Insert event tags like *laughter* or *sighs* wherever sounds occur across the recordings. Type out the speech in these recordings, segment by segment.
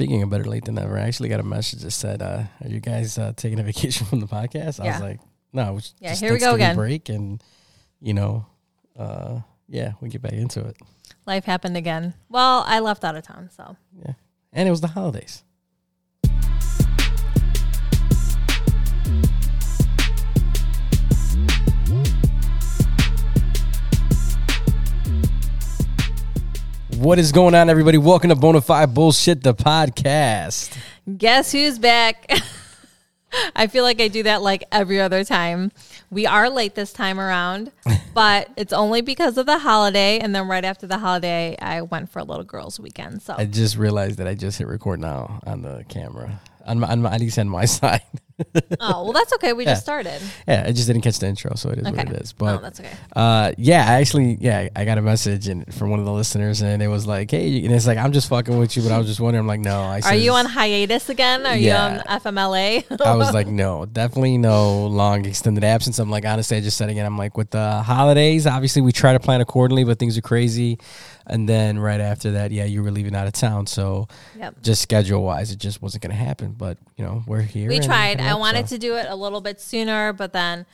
speaking of better late than never, I actually got a message that said, uh, "Are you guys uh, taking a *laughs* vacation from the podcast?" I Yeah. was like, "No, it's Yeah, just here we go again. Break and you know, uh, yeah, we get back into it. Life happened again. Well, I left out of town, so yeah, And it was the holidays. What is going on, everybody? Welcome to Bonafide Bullshit, the podcast. guess who's back? *laughs* I feel like I do that like every other time. We are late this time around, *laughs* but it's only because of the holiday. And then right after the holiday, I went for a little girls' weekend. So I just realized that I just hit record now on the camera, on my, on my at least on my *laughs* side. oh well, that's okay. We Yeah. just started. yeah, I just didn't catch the intro, so it is Okay, what it is. But that's okay. Uh, yeah, I actually, yeah, I got a message and from one of the listeners, and it was like, "Hey," and it's like, "I'm just fucking with you," but I was just wondering, I'm like, "No, I." Are you on hiatus again? Are Yeah. you on FMLA? *laughs* I was like, *laughs* "No, definitely no long extended absence." I'm like, honestly, I just said again, I'm like, with the holidays, obviously we try to plan accordingly, but things are crazy, and then right after that, yeah, you were leaving out of town, so yep. just schedule wise, it just wasn't gonna happen. But you know, we're here. We tried. I up, wanted so. to do it a little bit sooner, but then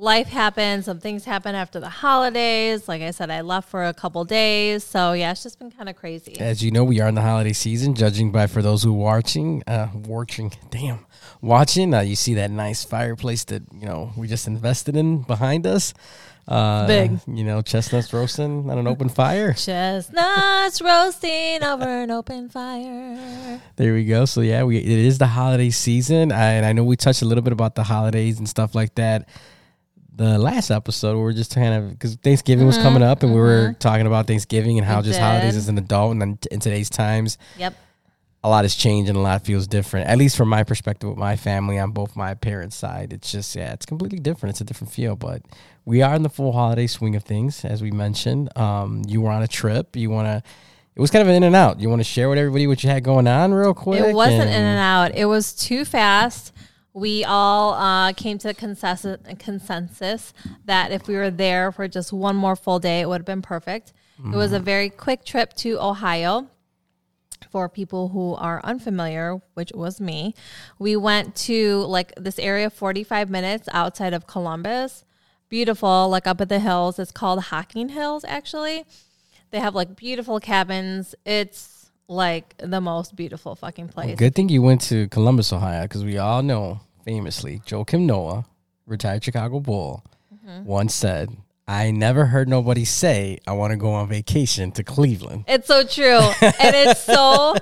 life happened. Some things happened after the holidays. Like I said, I left for a couple days. So yeah, it's just been kind of crazy. As you know, we are in the holiday season. Judging by for those who watching, uh, watching, *laughs* damn, watching, uh, you see that nice fireplace that you know we just invested in behind us. Uh, Big. you know, chestnuts roasting on an open fire. Chestnuts roasting over an open fire. There we go. So yeah, we it is the holiday season, and I know we touched a little bit about the holidays and stuff like that. The last episode, we were just kind of because Thanksgiving was coming up, and we were talking about Thanksgiving and how Mm-hmm. We just holidays as an adult, and then t- in today's times, Yep. a lot has changed and a lot feels different. At least from my perspective with my family on both my parents' side. It's just yeah, it's completely different. It's a different feel. But we are in the full holiday swing of things, as we mentioned. Um, you were on a trip. You wanna it was kind of an in and out. You want to share with everybody what you had going on real quick? It wasn't in and out. It was too fast. We all uh, came to the consensus, consensus that if we were there for just one more full day, it would have been perfect. It was a very quick trip to Ohio. For people who are unfamiliar, which was me, we went to like this area 45 minutes outside of Columbus. Beautiful, like up at the hills. It's called Hocking Hills, actually. They have like beautiful cabins. It's like the most beautiful fucking place. Good thing you went to Columbus, Ohio, because we all know famously Joakim Noah, retired Chicago Bull, Mm-hmm. once said, "I never heard nobody say I want to go on vacation to Cleveland." It's so true. and it's so,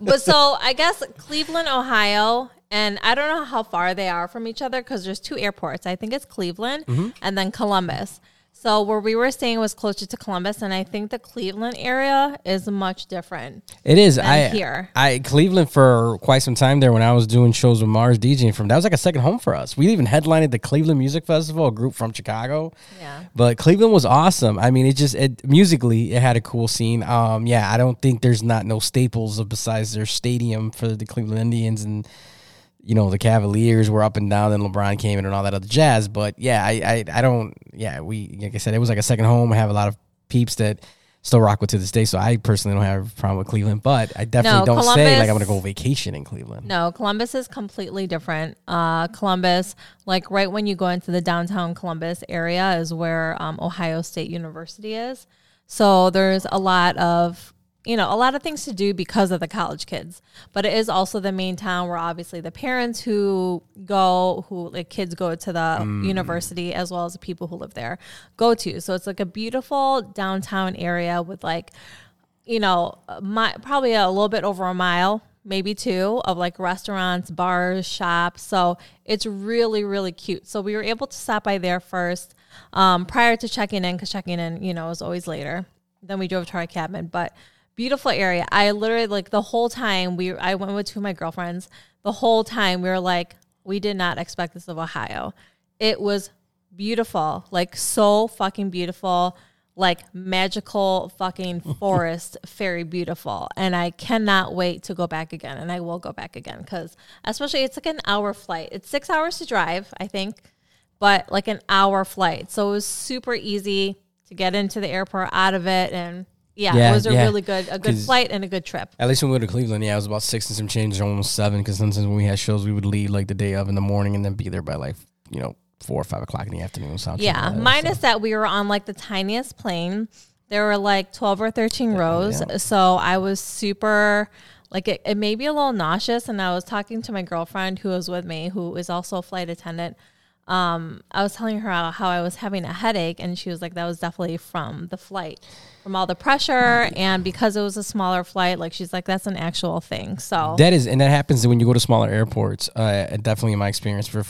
but so I guess Cleveland, Ohio, and I don't know how far they are from each other because there's two airports. I think it's Cleveland Mm-hmm. and then Columbus. So where we were staying was closer to Columbus, and I think the Cleveland area is much different. It is. I here. I Cleveland for quite some time there when I was doing shows with Mars DJing from. That was like a second home for us. We even headlined at the Cleveland Music Festival, a group from Chicago. Yeah. But Cleveland was awesome. I mean, it just it musically it had a cool scene. Um, yeah, I don't think there's not no staples of besides their stadium for the Cleveland Indians and you know the Cavaliers were up and down. Then LeBron came in and all that other jazz. But yeah, I I, I don't. Yeah, we like I said, it was like a second home. I have a lot of peeps that still rock with to this day. So I personally don't have a problem with Cleveland, but I definitely No, don't say like I'm gonna go vacation in Cleveland. No, Columbus is completely different. Uh, Columbus, like right when you go into the downtown Columbus area, is where um, Ohio State University is. So there's a lot of you know a lot of things to do because of the college kids, but it is also the main town where obviously the parents who go, who like kids go to the university as well as the people who live there go to. So it's like a beautiful downtown area with like you know, my probably a little bit over a mile, maybe two, of like restaurants, bars, shops. So it's really, really cute. So we were able to stop by there first um, prior to checking in, because checking in, you know, is always later. Then we drove to our cabin, but beautiful area. I literally like the whole time we I went with two of my girlfriends. The whole time we were like, we did not expect this of Ohio. It was beautiful, like so fucking beautiful like magical fucking *laughs* forest, very beautiful. And I cannot wait to go back again. And I will go back again because, especially, it's like an hour flight. It's six hours to drive, I think, but like an hour flight. So it was super easy to get into the airport, out of it, and Yeah, Yeah, it was a yeah. really good a good flight and a good trip. At least when we go to Cleveland, yeah, it was about six and some change, almost seven. Because sometimes when we had shows, we would leave like the day of in the morning and then be there by like you know four or five o'clock in the afternoon. Yeah, all that minus stuff. that we were on like the tiniest plane. There were like 12 or 13 rows. yeah. So I was super, like, it, it made me a little nauseous. And I was talking to my girlfriend who was with me, who is also a flight attendant. Um, I was telling her how, how I was having a headache, and she was like, that was definitely from the flight, from all the pressure. And because it was a smaller flight, like, she's like, that's an actual thing. So, That is, and that happens when you go to smaller airports. Uh, definitely in my experience, for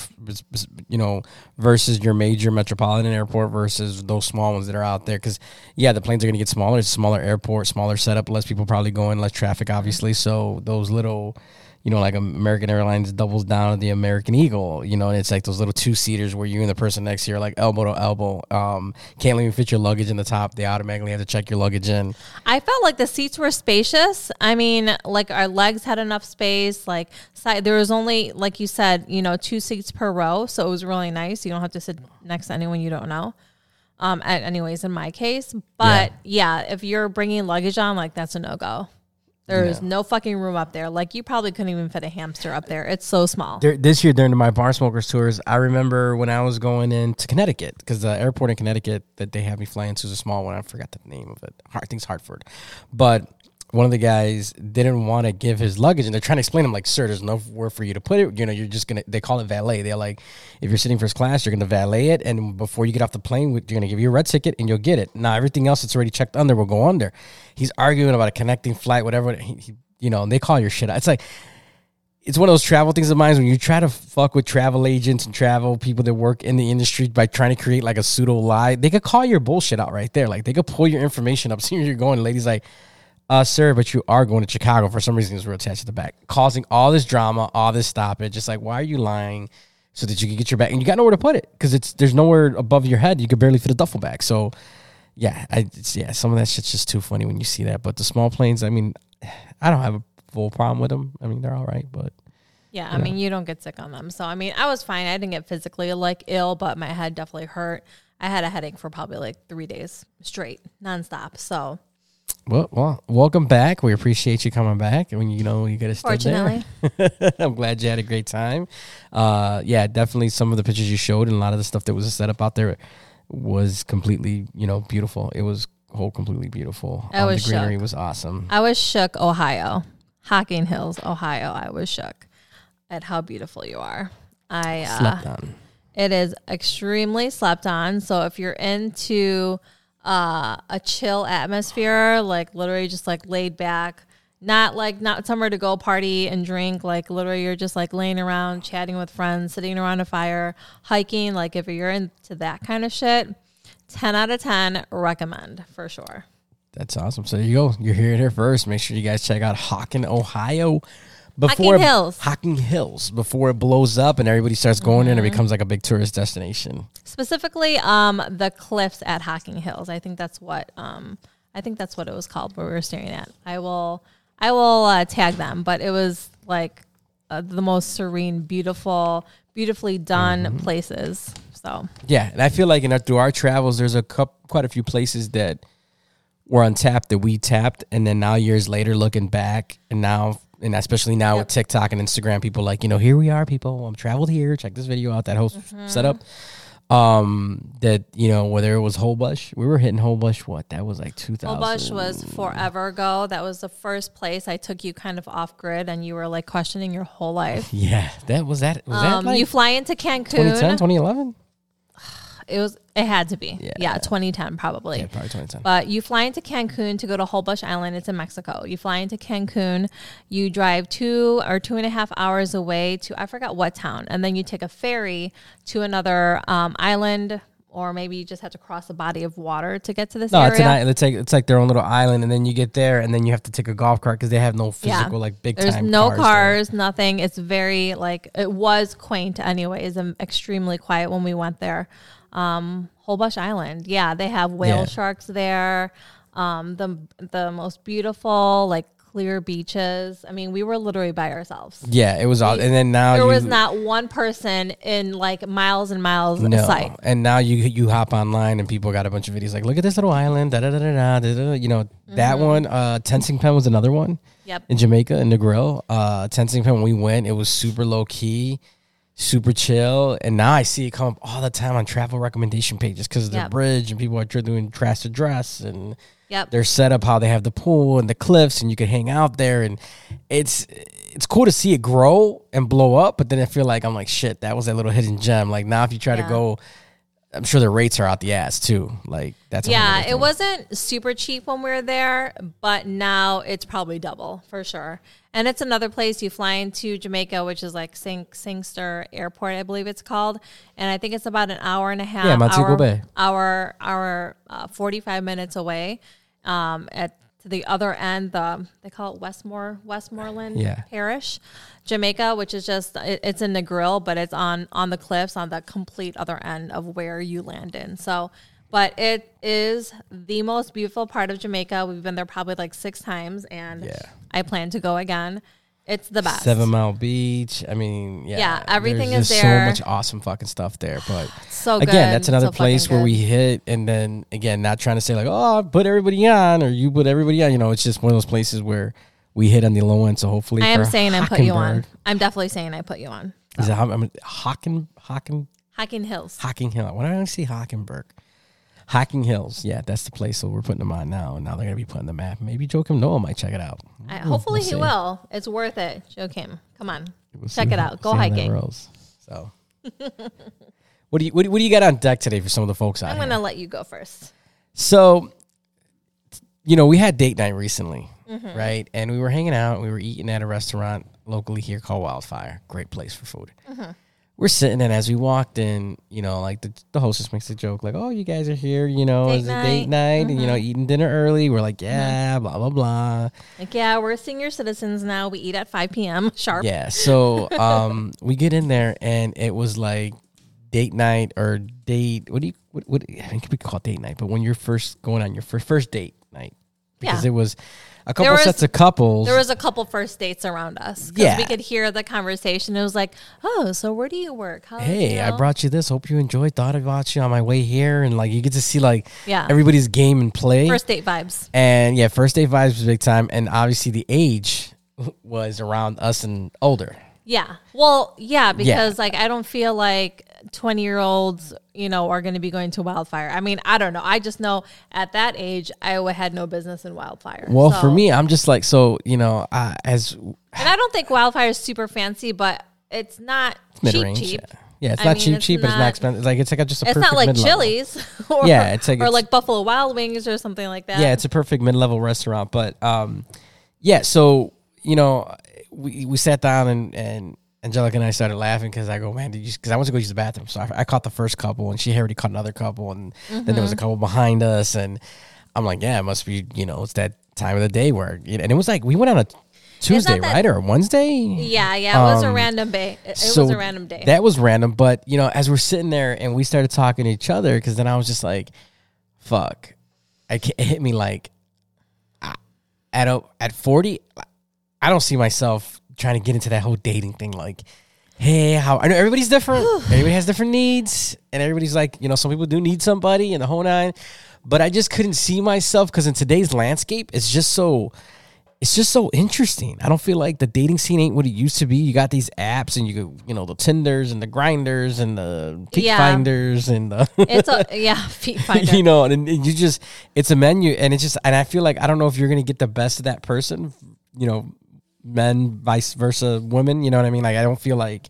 you know, versus your major metropolitan airport versus those small ones that are out there. Because yeah, the planes are going to get smaller. It's smaller airport, smaller setup, less people probably going, less traffic, obviously. So those little. You know, like American Airlines doubles down on the American Eagle. You know, and it's like those little two seaters where you and the person next to you are like elbow to elbow. Um, can't even fit your luggage in the top. They automatically have to check your luggage in. I felt like the seats were spacious. I mean, like our legs had enough space. Like side, there was only, like you said, you know, two seats per row, so it was really nice. You don't have to sit next to anyone you don't know. Um, at, anyways, in my case, but yeah. if you're bringing luggage on, like that's a no go. There's no fucking room up there. Like you probably couldn't even fit a hamster up there. It's so small. There, this year during my bar smokers tours, I remember when I was going into Connecticut because the airport in Connecticut that they had me fly into is a small one. I forgot the name of it. I think it's Hartford, but one of the guys didn't want to give his luggage, and they're trying to explain. I'm like, sir, there's nowhere for you to put it. You know, you're just gonna. They call it valet. They're like, if you're sitting first class, you're gonna valet it, and before you get off the plane, you're gonna give you a red ticket, and you'll get it. Now everything else that's already checked under will go under. He's arguing about a connecting flight, whatever. He, he, you know, and they call your shit out. It's like it's one of those travel things of mine when you try to fuck with travel agents and travel people that work in the industry by trying to create like a pseudo lie. They could call your bullshit out right there. Like they could pull your information up, *laughs* see where you're going. ladies like, uh, sir, but you are going to Chicago for some reason. It's real attached to the back, causing all this drama, all this stoppage. Just like, why are you lying? So that you can get your bag, and you got nowhere to put it because it's there's nowhere above your head. You could barely fit a duffel bag. So, yeah, I it's, yeah, some of that shit's just too funny when you see that. But the small planes, I mean, *sighs* I don't have a full problem with them. I mean, they're all right, but Yeah, I mean, you don't get sick on them. So, I mean, I was fine. I didn't get physically like ill, but my head definitely hurt. I had a headache for probably like three days straight, nonstop. So, Well, well, welcome back. We appreciate you coming back. When you know you got to stay there. *laughs* I'm glad you had a great time. Uh, yeah, definitely some of the pictures you showed and a lot of the stuff that was set up out there was completely, you know, beautiful. It was whole completely beautiful. I Um, was the greenery shook. was awesome. I was shook, Ohio, Hocking Hills, Ohio. I was shook at how beautiful you are. I uh, Slept on. It is extremely slept on. So if you're into uh, a chill atmosphere, like literally just like laid back, not like not somewhere to go party and drink, like literally you're just like laying around, chatting with friends, sitting around a fire, hiking. Like if you're into that kind of shit, 10 out of 10 recommend for sure. That's awesome. So you go. You're here first. Make sure you guys check out Hocking, Ohio. Before Hocking Hills. Hocking Hills. Before it blows up and everybody starts going in and it Mm-hmm. becomes like a big tourist destination. Specifically, um, the cliffs at Hocking Hills. I think that's what um, I think that's what it was called. where we were staring at. I will I will uh, tag them, but it was like uh, the most serene, beautiful, beautifully done Mm-hmm. places. So Yeah, and I feel like in our, through our travels, there's a cup, quite a few places that were untapped that we tapped, and then now years later, looking back, and now, and especially now with TikTok and Instagram, people like, you know, here we are, people. I'm traveled here. Check this video out. That whole Mm-hmm. setup. Um, that you know, whether it was Holbox, we were hitting Holbox. What that was like 2000. Holbox was forever ago. That was the first place I took you kind of off grid, and you were like questioning your whole life. *laughs* Yeah, that was that. Was Um, that like you fly into Cancun. 2010, 2011? It was. It had to be. Yeah. Yeah, 2010 probably. Yeah, probably 2010. But you fly into Cancun to go to Holbox Island. It's in Mexico. You fly into Cancun. You drive two or two and a half hours away to I forgot what town, and then you take a ferry to another um, island, or maybe you just have to cross a body of water to get to this No, area. it's an island. It's like it's like their own little island, and then you get there, and then you have to take a golf cart because they have no physical like big There's time. no cars cars, nothing. It's very like it was quaint, anyways, and extremely quiet when we went there. Um, Holbox Island, yeah, they have whale Yeah. sharks there. Um, the the most beautiful, like clear beaches. I mean, we were literally by ourselves. Yeah, it was all. And then now There you, was not one person in like miles and miles of sight. And now you you hop online and people got a bunch of videos like, look at this little island. Da da da da da. da. You know that Mm-hmm. one. Uh, Tensing Pen was another one Yep. in Jamaica in the grill. Uh, Tensing Pen when we went, it was super low key. Super chill, and now I see it come up all the time on travel recommendation pages because of the Yep. bridge and people are doing dress to dress and Yep. their setup, how they have the pool and the cliffs, and you can hang out there, and it's it's cool to see it grow and blow up. But then I feel like I'm like shit. That was a little hidden gem. Like now, if you try to go, I'm sure the rates are out the ass too. Like that's Yeah, it wasn't super cheap when we were there, but now it's probably double for sure. And it's another place you fly into Jamaica, which is like Sing Sangster Airport, I believe it's called, and I think it's about an hour and a half. Yeah, Montego hour, Bay. Hour, hour, uh, forty five minutes away. Um, at to the other end, the they call it Westmore Westmoreland Yeah. Parish, Jamaica, which is just it, it's in the grill, but it's on on the cliffs on the complete other end of where you land in. So, but it is the most beautiful part of Jamaica. We've been there probably like six times, and Yeah. I plan to go again. It's the best. Seven Mile Beach. I mean, yeah, Yeah, everything there's is there. So much awesome fucking stuff there, but. *sighs* so good. Again, that's another So place where we hit, and then again, not trying to say like, oh, I put everybody on, or you put everybody on. You know, it's just one of those places where we hit on the low end. So hopefully, I am saying I put you on. I'm definitely saying I put you on. Is it I'm, I'm Hocken Hocken Hacking Hills. Hocking Hill? Why did I see Hockenberg? Hocking Hills, yeah, that's the place. So we're putting them on now, and now they're gonna be putting the map. Maybe Joakim Noah might check it out. I, hopefully we'll he see. will. It's worth it. Joakim, come on, We'll check it how- out. Go see how that hiking. So, *laughs* what do you what do, you got on deck today for some of the folks out I'm gonna let you go first. So, you know, we had date night recently, Mm-hmm. right? And we were hanging out. We were eating at a restaurant locally here called Wildfire. Great place for food. Mm-hmm. We're sitting, and as we walked in, you know, like the, the hostess makes a joke, like, "Oh, you guys are here, you know, Date it's a date night. night, and you Mm-hmm. know, eating dinner early." We're like, "Yeah, blah blah blah." Like, yeah, we're senior citizens now. We eat at 5 p.m. *laughs* sharp. Yeah. So, um, we get in there, and it was like date night or date. What do you? What? what I think could be date night, but when you're first going on your first first date night, because Yeah. it was a couple was- sets of couples. There was a couple first dates around us. Yeah. We could hear the conversation. It was like, oh, so where do you work? How, hey, you I brought you this. Hope you enjoyed. Thought about you on my way here, and like you get to see like Yeah. everybody's game and play. first date vibes. and yeah, first date vibes was big time, and obviously the age was around us and older. Yeah. Well, yeah, because like I don't feel like 20 year olds, you know, are going to be going to wildfire. I mean, I don't know. I just know at that age, Iowa had no business in wildfire. Well, So- for me, I'm just like so you know, uh, as and I don't think wildfire is super fancy, but it's not mid cheap, cheap. Yeah. yeah, it's I not mean, cheap, it's cheap, but it's not not- expensive. It's like it's like a, just a It's not like mid-level. Chili's *laughs* or, Yeah, it's like or it's- like Buffalo Wild Wings or something like that. Yeah, it's a perfect mid level restaurant. But um, yeah, so you know, we we sat down and and Angelica and I started laughing because I go, man, did you? Because I went to go use the bathroom, so I, I caught the first couple, and she had already caught another couple, and then there was a Mm-hmm. couple behind us, and I'm like, yeah, it must be, you know, it's that time of the day where, you know, and it was like we went on a Tuesday, that- right, or a Wednesday. Yeah, yeah. It was a Um, random day. It, so was a random day. That was random, but you know, as we're sitting there and we started talking to each other, because then I was just like, "Fuck!" I it hit me like, I- at a, at forty, I don't see myself trying to get into that whole dating thing. Like, hey, how I know everybody's different. *sighs* Everybody has different needs, and everybody's like, you know, some people do need somebody and the whole nine. But I just couldn't see myself because in today's landscape, it's just so it's just so interesting. I don't feel like the dating scene ain't what it used to be. You got these apps and you go, you know, the Tinders and the grinders and the feet Yeah. finders and the *laughs* it's a yeah, feet *laughs* finder. you know, and, and you just it's a menu and it's just and I feel like I don't know if you're gonna get the best of that person, you know, men vice versa women, you know what I mean? Like I don't feel like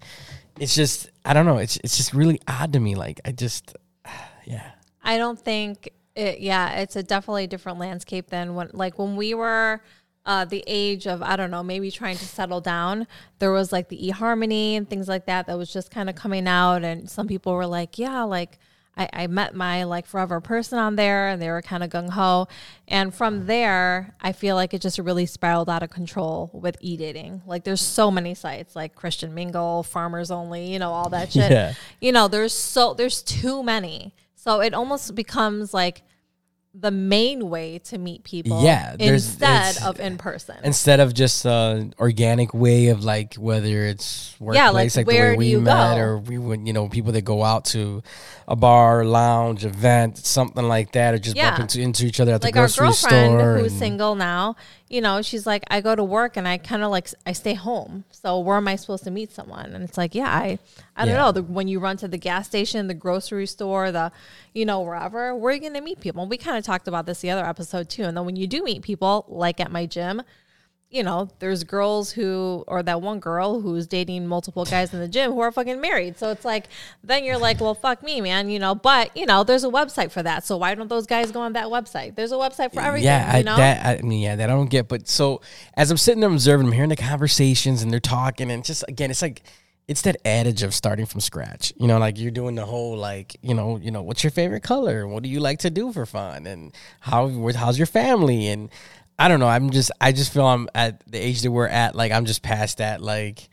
it's just I don't know, it's it's just really odd to me. Like I just *sighs* yeah. I don't think it, yeah, it's a definitely different landscape than when like when we were uh, the age of I don't know, maybe trying to settle down. There was like the eHarmony and things like that that was just kind of coming out, and some people were like, yeah, like. I, I met my like forever person on there and they were kind of gung ho. And from there, I feel like it just really spiraled out of control with e dating. Like there's so many sites like Christian Mingle, Farmers Only, you know, all that shit. *laughs* Yeah. You know, there's so there's too many. So it almost becomes like the main way to meet people Yeah, instead of in person. instead of just an organic way of like whether it's workplace Yeah, like, like, where the way we met go? or we would you know people that go out to a bar lounge event something like that or just Yeah. bump into, into each other at like the our grocery girlfriend store who's and- single now, you know, she's like, I go to work and I kind of like I stay home. So where am I supposed to meet someone? And it's like, yeah, I, I don't Yeah. know. The, when you run to the gas station, the grocery store, the, you know, wherever, where are you going to meet people? And we kind of talked about this the other episode too. And then when you do meet people, like at my gym, you know, there's girls who, or that one girl who's dating multiple guys in the gym who are fucking married. So it's like, then you're like, well, fuck me, man, you know. But you know, there's a website for that. So why don't those guys go on that website? There's a website for everything. Yeah, I, you know? that I mean, yeah, that I don't get. But so as I'm sitting there observing, I'm hearing the conversations and they're talking, and just again, it's like it's that adage of starting from scratch. You know, like you're doing the whole like, you know, you know, what's your favorite color? What do you like to do for fun? And how how's your family? And I don't know. I'm just I just feel I'm at the age that we're at. Like I'm just past that. Like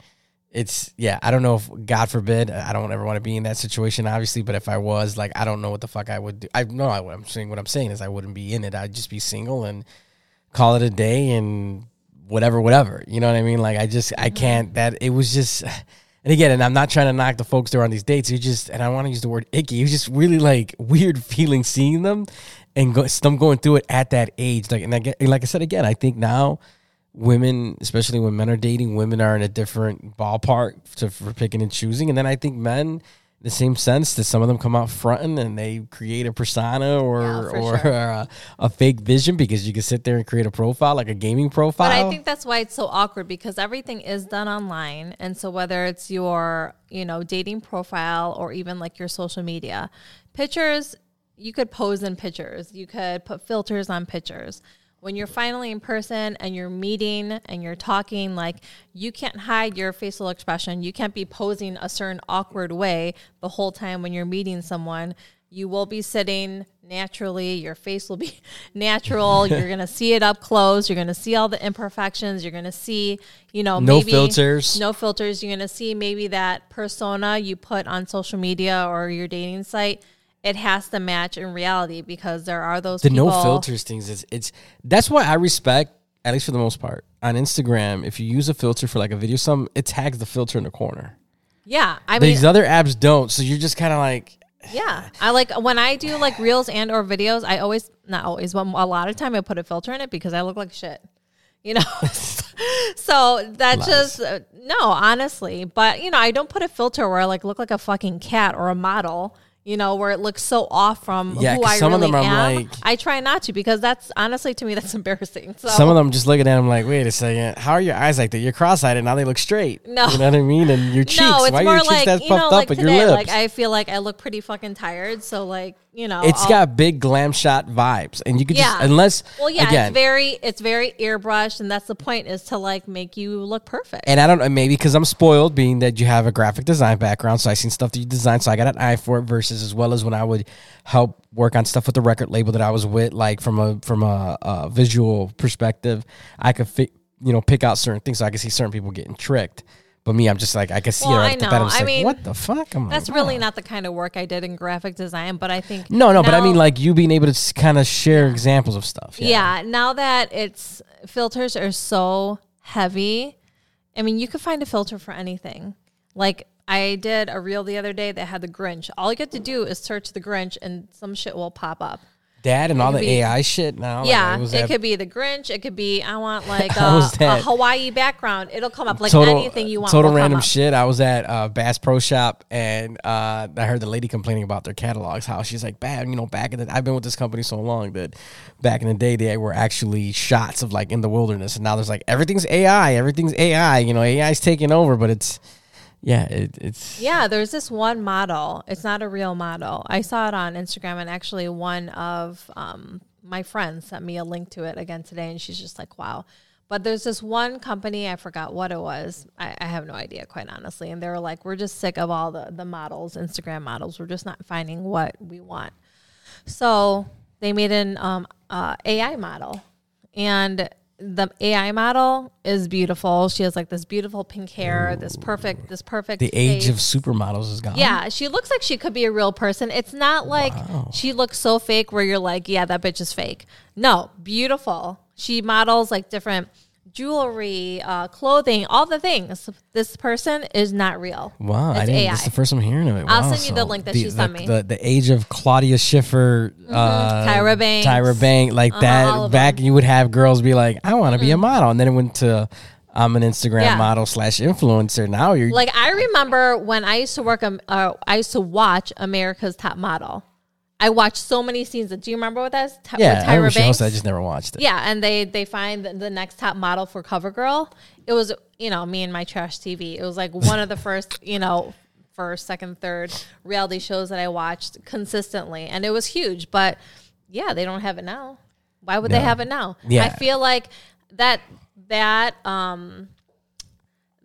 it's yeah. I don't know if God forbid I don't ever want to be in that situation, obviously. But if I was, like, I don't know what the fuck I would do. I know I, I'm saying what I'm saying is I wouldn't be in it. I'd just be single and call it a day and whatever, whatever. You know what I mean? Like I just I mm-hmm. can't. That it was just. And again, and I'm not trying to knock the folks that are on these dates. You just, and I want to use the word icky. It was just really like *laughs* weird feeling seeing them, and go, them going through it at that age. Like, and I get, like I said again, I think now women, especially when men are dating, women are in a different ballpark to, for picking and choosing. And then I think men, in the same sense that some of them come out fronting and they create a persona or Yeah, or sure. *laughs* a, a fake vision because you can sit there and create a profile like a gaming profile. But I think that's why it's so awkward because everything is done online. And so whether it's your, you know, dating profile or even like your social media, pictures, you could pose in pictures. You could put filters on pictures. When you're finally in person and you're meeting and you're talking, like you can't hide your facial expression. You can't be posing a certain awkward way the whole time when you're meeting someone. You will be sitting naturally. Your face will be *laughs* natural. *laughs* You're going to see it up close. You're going to see all the imperfections. You're going to see, you know, No maybe filters. No filters. You're going to see maybe that persona you put on social media or your dating site. It has to match in reality because there are those the people. no filters things it's it's that's why I respect at least for the most part on Instagram if you use a filter for like a video some it tags the filter in the corner. Yeah, I mean, These other apps don't, so you're just kind of like *sighs* Yeah, I like when I do like reels and or videos. I always not always, but a lot of time I put a filter in it because I look like shit. *laughs* You know, *laughs* so that Lies. just uh, no, honestly. But you know, I don't put a filter where I like look like a fucking cat or a model. You know, where it looks so off from Yeah, who I some of really them I'm am. like- I try not to because that's honestly to me that's *laughs* embarrassing. So some of them just looking at them like, wait a second, how are your eyes like that? You're cross-eyed and now they look straight. No. you know what I mean. And your *laughs* cheeks, no, it's why are more your cheeks like that you puffed know, up like and today. your lips? Like I feel like I look pretty fucking tired. So like you know, it's I'll- got big glam shot vibes, and you could Yeah. just unless Well, yeah, again, it's very it's very airbrushed, and that's the point is to like make you look perfect. And I don't know, maybe because I'm spoiled, being that you have a graphic design background, so I seen stuff that you designed, so I got an eye for it. Versus as well as when I would help work on stuff with the record label that I was with, like from a from a, a visual perspective, I could fi- you know pick out certain things, so I could see certain people getting tricked. But me, I'm just like I could see Well, it I right off the know. bat. I'm just I like, mean, what the fuck? Am I'm that's like, really wow. not the kind of work I did in graphic design, but I think No, no, but I mean, like you being able to kind of share examples of stuff. yeah. now that it's filters are so heavy, I mean, you could find a filter for anything. Like I did a reel the other day that had the Grinch. All you get to do is search the Grinch, and some shit will pop up. Dad and all the be- AI shit now. like, yeah, was it could be the Grinch. It could be I want *laughs* like a, a? Hawaii background. It'll come up like anything you want. Total random shit. I was at uh, Bass Pro Shop and uh, I heard the lady complaining about their catalogs. How she's like, bad, you know, back in the I've been with this company so long that back in the day they were actually shots of like in the wilderness, and now there's like everything's AI, everything's AI. You know, AI's taking over, but it's yeah, it, it's Yeah, there's this one model. It's not a real model. I saw it on Instagram, and actually, one of um, my friends sent me a link to it again today, and she's just like, "Wow." But there's this one company, I forgot what it was. I, I have no idea, quite honestly. And they were like, "We're just sick of all the the models, Instagram models. We're just not finding what we want." So they made an um, uh, AI model, and the AI model is beautiful. She has like this beautiful pink hair, this perfect, this perfect. The age of supermodels is gone. Yeah, she looks like she could be a real person. It's not like she looks so fake where you're like, yeah, that bitch is fake. No, beautiful. She models like different jewelry, uh, clothing, all the things. This person is not real. Wow, I didn't. AI. This is the first I'm hearing of it. I'll Wow, send you the link that she the, sent the, me. The, the age of Claudia Schiffer, uh, Tyra Banks. Tyra Bank, like Uh-huh, that. Back, you would have girls be like, "I want to be a model," and then it went to, "I'm an Instagram Yeah. model slash influencer." Now you're Like I remember when I used to work, um, uh, I used to watch America's Top Model. I watched so many scenes. That do you remember what that's? Ty- yeah. I remember Banks. I just never watched it. Yeah, and they they find the, the next top model for CoverGirl. It was you know me and my trash TV. It was like one of the *laughs* first you know first, second, third reality shows that I watched consistently, and it was huge. But yeah, they don't have it now. Why would they have it now? Yeah. I feel like that that um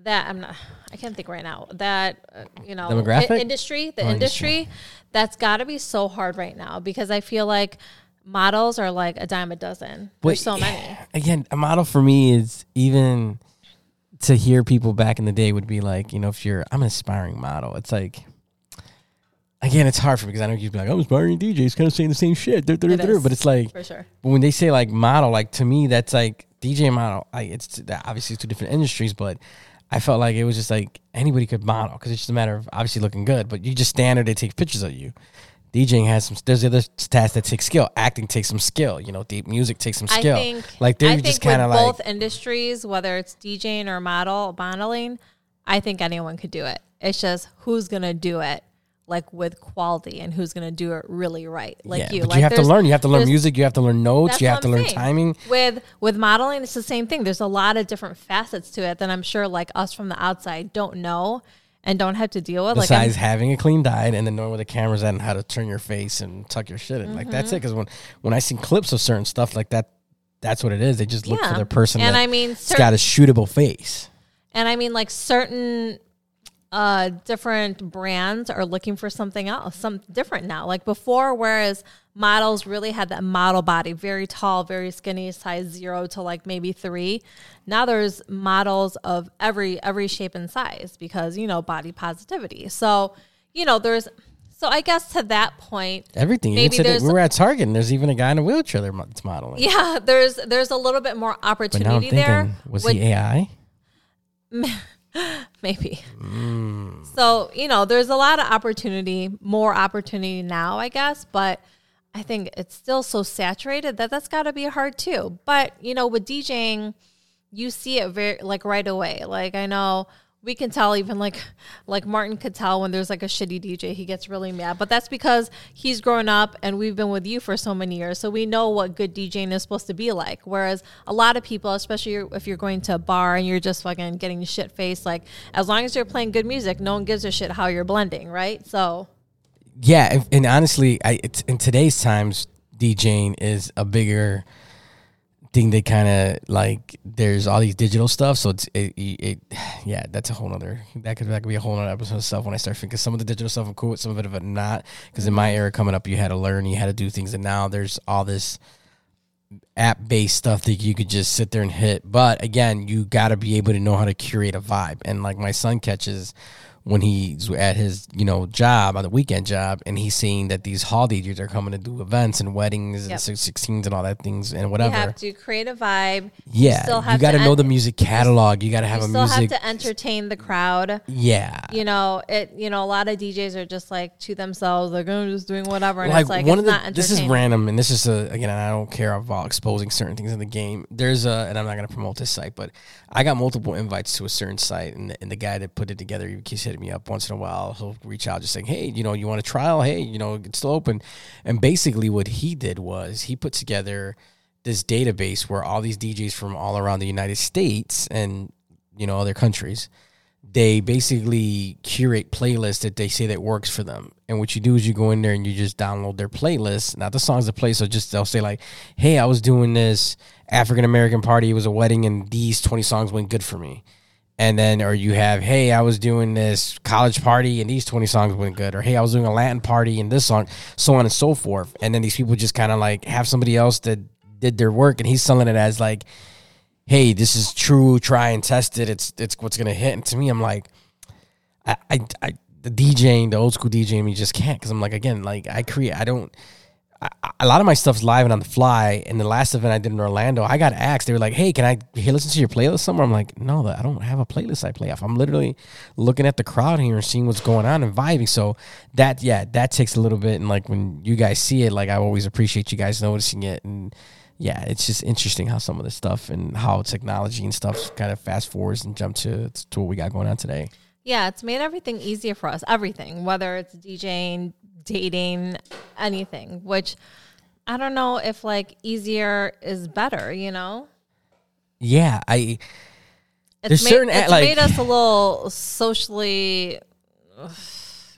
that I'm not. I can't think right now. That uh, you know, Demographic? i- industry, the Oh, industry. That's got to be so hard right now because I feel like models are like a dime a dozen. But There's so many. Again, a model for me is even to hear people back in the day would be like, you know, if you're, I'm an aspiring model. It's like, again, it's hard for me because I know you'd be like, I'm aspiring DJ. It's kind of saying the same shit. It. But it's like, For sure. But when they say like model, like to me, that's like DJ model. Like it's obviously two different industries, but I felt like it was just like anybody could model because it's just a matter of obviously looking good. But you just stand there, they take pictures of you. DJing has some. There's other stats that take skill. Acting takes some skill. You know, deep music takes some skill. I think like they're I think just kind of like both industries, whether it's DJing or model modeling, I think anyone could do it. It's just who's gonna do it like with quality and who's gonna do it really right, like yeah, you. Like you have to learn. You have to learn music. You have to learn notes. You have to I'm learn saying. timing. With with modeling, it's the same thing. There's a lot of different facets to it that I'm sure like us from the outside don't know and don't have to deal with. Like Besides having a clean diet and then knowing where the camera's at and how to turn your face and tuck your shit in, like that's Mm-hmm. it. Because when when I see clips of certain stuff like that, that's what it is. They just look for Yeah. their person. And I mean, it's got a shootable face. And I mean, like certain uh, different brands are looking for something else, some different now. Like before, whereas models really had that model body, very tall, very skinny, size zero to like maybe three. Now there's models of every every shape and size because you know body positivity. So you know there's. So I guess to that point, Everything. Maybe there's- we were at Target and there's even a guy in a wheelchair that's modeling. yeah, there's there's a little bit more but now I'm opportunity thinking, there. was with- he AI? *laughs* *laughs* maybe. Mm. So, you know, there's a lot of opportunity, more opportunity now, I guess, but I think it's still so saturated that that's got to be hard too. But, you know, with DJing, you see it very like right away. Like I know we can tell even like like Martin could tell when there's like a shitty DJ, he gets really mad. But that's because he's grown up and we've been with you for so many years. So we know what good DJing is supposed to be like. Whereas a lot of people, especially if you're going to a bar and you're just fucking getting shit faced, like as long as you're playing good music, no one gives a shit how you're blending, right? So Yeah, and, and honestly, I in today's times, DJing is a bigger thing. They kind of like there's all these digital stuff, so it's it, it, it *sighs* yeah, that's a whole nother that could that could be a whole nother episode of stuff when I start thinking some of the digital stuff I'm cool with, some of it, but not because in my era coming up, you had to learn, you had to do things, and now there's all this app based stuff that you could just sit there and hit. But again, you got to be able to know how to curate a vibe. And like my son catches when he's at his you know job on the weekend job, and he's seeing that these hall DJs are coming to do events and weddings Yep. and 16s and all that things and whatever. you have to create a vibe. yeah, still you, have got to know en- the music catalog. You got to have You a still music. have to entertain the crowd. yeah, you know it you know a lot of djs are just like to themselves like i'm just doing whatever and like, it's like one it's of not the this is random and this is a again i don't care about exposing certain things in the game there's a and i'm not going to promote this site but i got multiple invites to a certain site and the, and the guy that put it together he keeps hitting me up once in a while he'll reach out just saying hey you know you want a trial hey you know it's still open and basically what he did was he put together this database where all these djs from all around the united states and you know other countries they basically curate playlists that they say that works for them. And what you do is you go in there and you just download their playlist, not the songs that play. So just they'll say like, "Hey, I was doing this African American party. It was a wedding, and these twenty songs went good for me." And then, or you have, "Hey, I was doing this college party, and these twenty songs went good." Or, "Hey, I was doing a Latin party, and this song," so on and so forth. And then these people just kind of like have somebody else that did their work, and he's selling it as like hey, this is true. Try and test it. It's it's what's gonna hit. And to me, I'm like, I I, I the DJing, the old school DJing, me just can't because I'm like again, like I create. I don't. A lot of my stuff's live and on the fly. And the last event I did in Orlando, I got asked. They were like, "Hey, can I hear listen to your playlist somewhere?" I'm like, "No, I don't have a playlist I play off. I'm literally looking at the crowd here and seeing what's going on and vibing." So that, yeah, that takes a little bit. And like when you guys see it, like I always appreciate you guys noticing it and yeah, it's just interesting how some of this stuff and how technology and stuff kind of fast forwards and jump to to what we got going on today. Yeah, it's made everything easier for us. Everything, whether it's DJing, dating, anything. Which I don't know if like easier is better. You know. Yeah, I. It's There's made, certain, it's like- made us a little socially, ugh,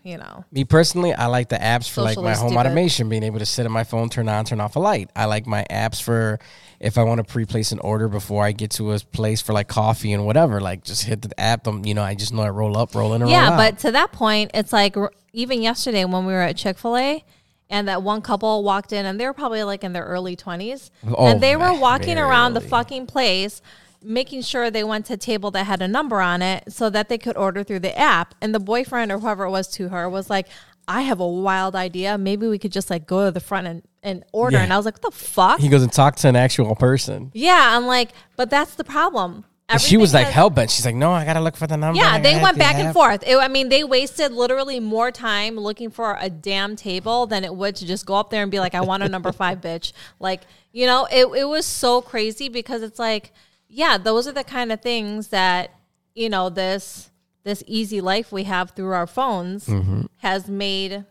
you know. Me personally, I like the apps for like my home stupid. automation, being able to sit on my phone, turn on, turn off a light. I like my apps for if I want to pre-place an order before I get to a place for like coffee and whatever. Like just hit the app. Um, you know, I just know I roll up, roll in, and roll Yeah, out. but to that point, it's like even yesterday when we were at Chick Fil A. And that one couple walked in, and they were probably like in their early twenties, Oh, and they were walking around the fucking place, making sure they went to a table that had a number on it, so that they could order through the app. And the boyfriend or whoever it was to her was like, "I have a wild idea. Maybe we could just like go to the front and, and order." Yeah. And I was like, "What the fuck?" he goes and talk to an actual person. yeah, I'm like, but that's the problem. And she was like hell bent. She's like, no, I gotta look for the number. Yeah, they went back and forth. It, I mean, they wasted literally more time looking for a damn table than it would to just go up there and be like, I want a number five, *laughs* bitch. Like, you know, it, it was so crazy because it's like, yeah, those are the kind of things that, you know, this this easy life we have through our phones Mm-hmm. has made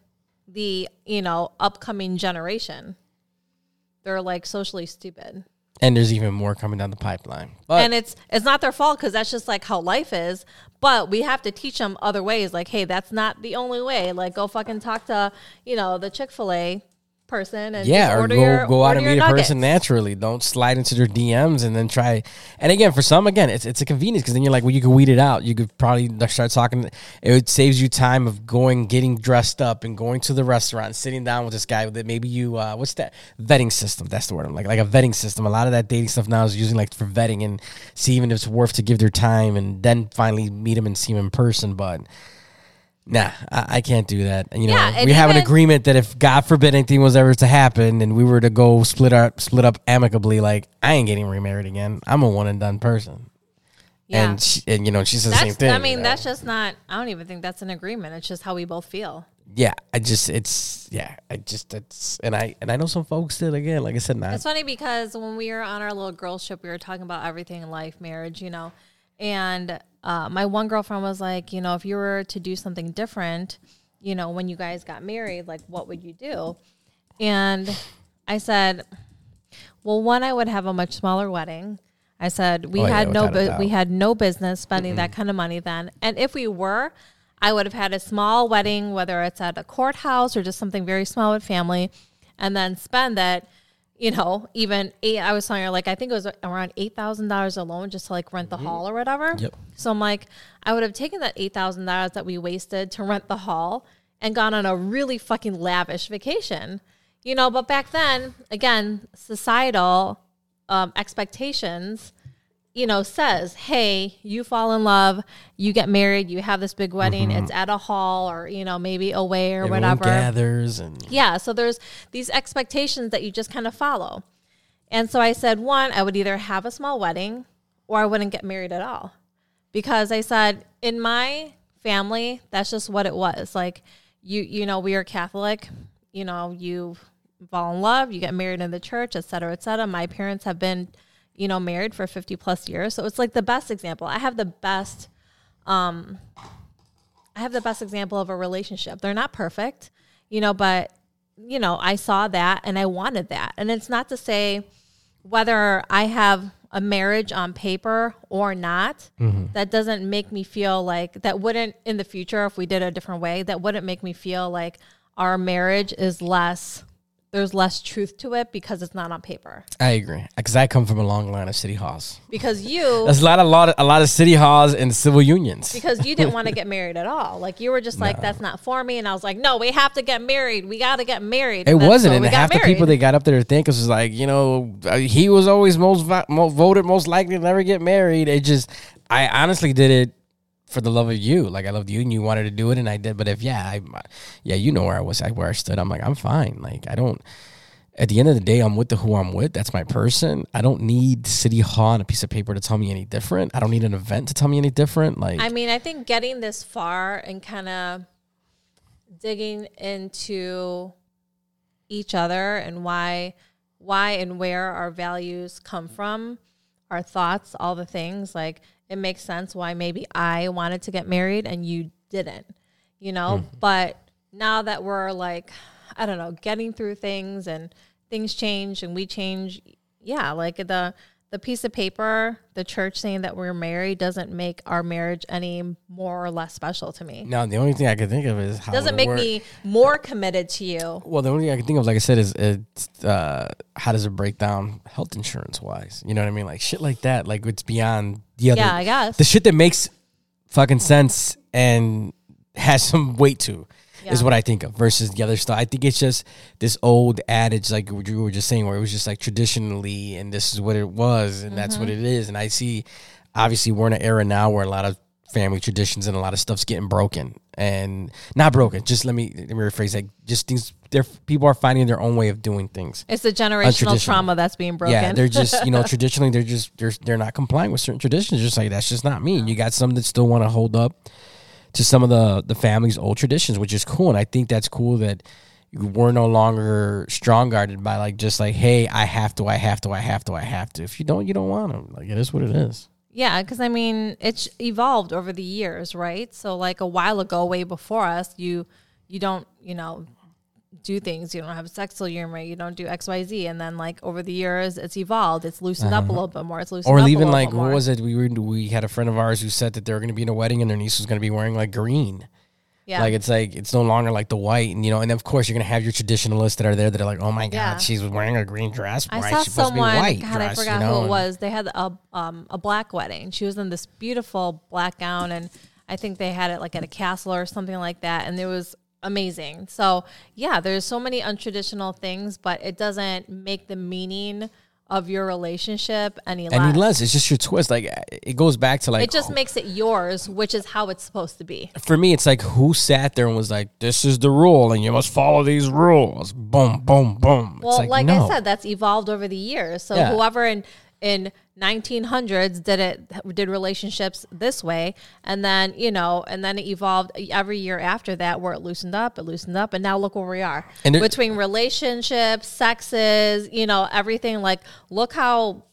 the, you know, upcoming generation. They're like socially stupid And there's even more coming down the pipeline. But and it's it's not their fault because that's just like how life is. But we have to teach them other ways. Like, hey, that's not the only way. Like, go fucking talk to you know the Chick Fil A person and yeah, or go your, go out and meet a person naturally. Don't slide into their DMs and then try. And again, for some, again, it's it's a convenience because then you're like, well, you could weed it out. You could probably start talking. It saves you time of going, getting dressed up, and going to the restaurant, sitting down with this guy that maybe you uh, what's that vetting system? That's the word. I'm like like a vetting system. A lot of that dating stuff now is using like for vetting and see even if it's worth to give their time and then finally meet them and see them in person. But Nah, I, I can't do that. And, You know, Yeah, and we have an agreement that if God forbid anything was ever to happen and we were to go split up, split up amicably, like I ain't getting remarried again. I'm a one and done person. Yeah. And she, and you know, she says the same thing. I you mean, know? that's just not. I don't even think that's an agreement. It's just how we both feel. yeah. I just it's yeah. I just it's and I and I know some folks that again, like I said, not It's funny because when we were on our little girls trip, we were talking about everything in life, marriage, you know. And uh, my one girlfriend was like, you know, if you were to do something different, you know, when you guys got married, like what would you do? And I said, well, one, I would have a much smaller wedding. I said we Oh, yeah, had no bu- we had no business spending that kind of money then. And if we were, I would have had a small wedding, whether it's at a courthouse or just something very small with family, and then spend that, you know, even eight. I was telling her like I think it was around eight thousand dollars alone just to like rent the hall or whatever. Mm-hmm. Yep. So I'm like, I would have taken that eight thousand dollars that we wasted to rent the hall and gone on a really fucking lavish vacation. You know, but back then, again, societal um, expectations, you know, says, hey, you fall in love, you get married, you have this big wedding, it's at a hall or, you know, maybe away or Mm-hmm. everyone whatever. gathers and Yeah. So there's these expectations that you just kind of follow. And so I said, one, I would either have a small wedding or I wouldn't get married at all. Because I said, in my family, that's just what it was. Like, you, you know, we are Catholic, you know, you fall in love, you get married in the church, et cetera, et cetera. My parents have been, you know, married for 50 plus years. So it's like the best example. I have the best, um, I have the best example of a relationship. They're not perfect, you know, but you know, I saw that and I wanted that. And it's not to say whether I have a marriage on paper or not, that doesn't make me feel like that wouldn't in the future if we did a different way, that wouldn't make me feel like our marriage is less there's less truth to it because it's not on paper. I agree because I come from a long line of city halls. Because you There's a lot, a lot, of, a lot of city halls and civil unions. because you didn't want to *laughs* get married at all. Like you were just like, that's not for me. And I was like, no, we have to get married. We got to get married. It wasn't, and we got half the people married. they got up there to think it was like, you know, uh, he was always most, vo- mo voted most likely to never get married. It just, I honestly did it for the love of you. Like I loved you, and you wanted to do it, and I did. But if yeah, I, yeah, you know where I was, I, where I stood. I'm like, I'm fine. Like I don't. At the end of the day, I'm with the who I'm with. That's my person. I don't need City Hall and a piece of paper to tell me any different. I don't need an event to tell me any different. Like I mean, I think getting this far and kind of digging into each other and why why and where our values come from, our thoughts, all the things, like it makes sense why maybe I wanted to get married and you didn't. You know, mm-hmm. but now that we're like I don't know, getting through things and things change and we change, yeah, like the the piece of paper, the church saying that we're married doesn't make our marriage any more or less special to me. No, the only thing I can think of is how Doesn't it make work- me more committed to you. Well, the only thing I can think of, like I said, is it's uh, how does it break down health insurance wise? You know what I mean? Like shit like that. Like it's beyond the other. Yeah, I guess. the shit that makes fucking sense and has some weight to is what I think of versus the other stuff. I think it's just this old adage, like what you were just saying, where it was just like traditionally, and this is what it was, and that's what Mm-hmm. it is. And I see, obviously, we're in an era now where a lot of family traditions and a lot of stuff's getting broken and not broken. Just let me let me rephrase like just things. There, people are finding their own way of doing things. It's the generational trauma that's being broken. Yeah, they're just you know *laughs* traditionally they're just they're they're not complying with certain traditions. Just like that's just not me. You got some that still want to hold up to some of the the family's old traditions, which is cool. And I think that's cool that we're no longer strong guarded by like just like hey I have to I have to I have to I have to. If you don't you don't want them. Like it is what it is. Yeah, because I mean, it's evolved over the years, right? So, like a while ago, way before us, you you don't you know do things. You don't have sex till you're married. You don't do X, Y, Z, and then like over the years, it's evolved. It's loosened up a little bit more. It's loosened Uh-huh. Or up even like what was it? We were we had a friend of ours who said that they were going to be in a wedding and their niece was going to be wearing like green. Yeah, Like it's like it's no longer like the white, and you know, and of course you're gonna have your traditionalists that are there that are like, oh my god, Yeah. she's wearing a green dress. I Why saw is supposed someone. to be white God, dress? I forgot you know? who it was. They had a um a black wedding. She was in this beautiful black gown, and I think they had it like at a castle or something like that, and there was amazing. So yeah, there's so many untraditional things, but it doesn't make the meaning of your relationship any less. Any less, it's just your twist. Like it goes back to like it just makes it yours, which is how it's supposed to be. for me, it's like who sat there and was like, "This is the rule, and you must follow these rules." Boom, boom, boom. Well, it's like, like, no. I said, that's evolved over the years. So Yeah. whoever in in 1900s did it did relationships this way, and then you know, and then it evolved every year after that, where it loosened up, it loosened up, and now look where we are. And it- Between relationships, sexes, you know, everything. Like, look how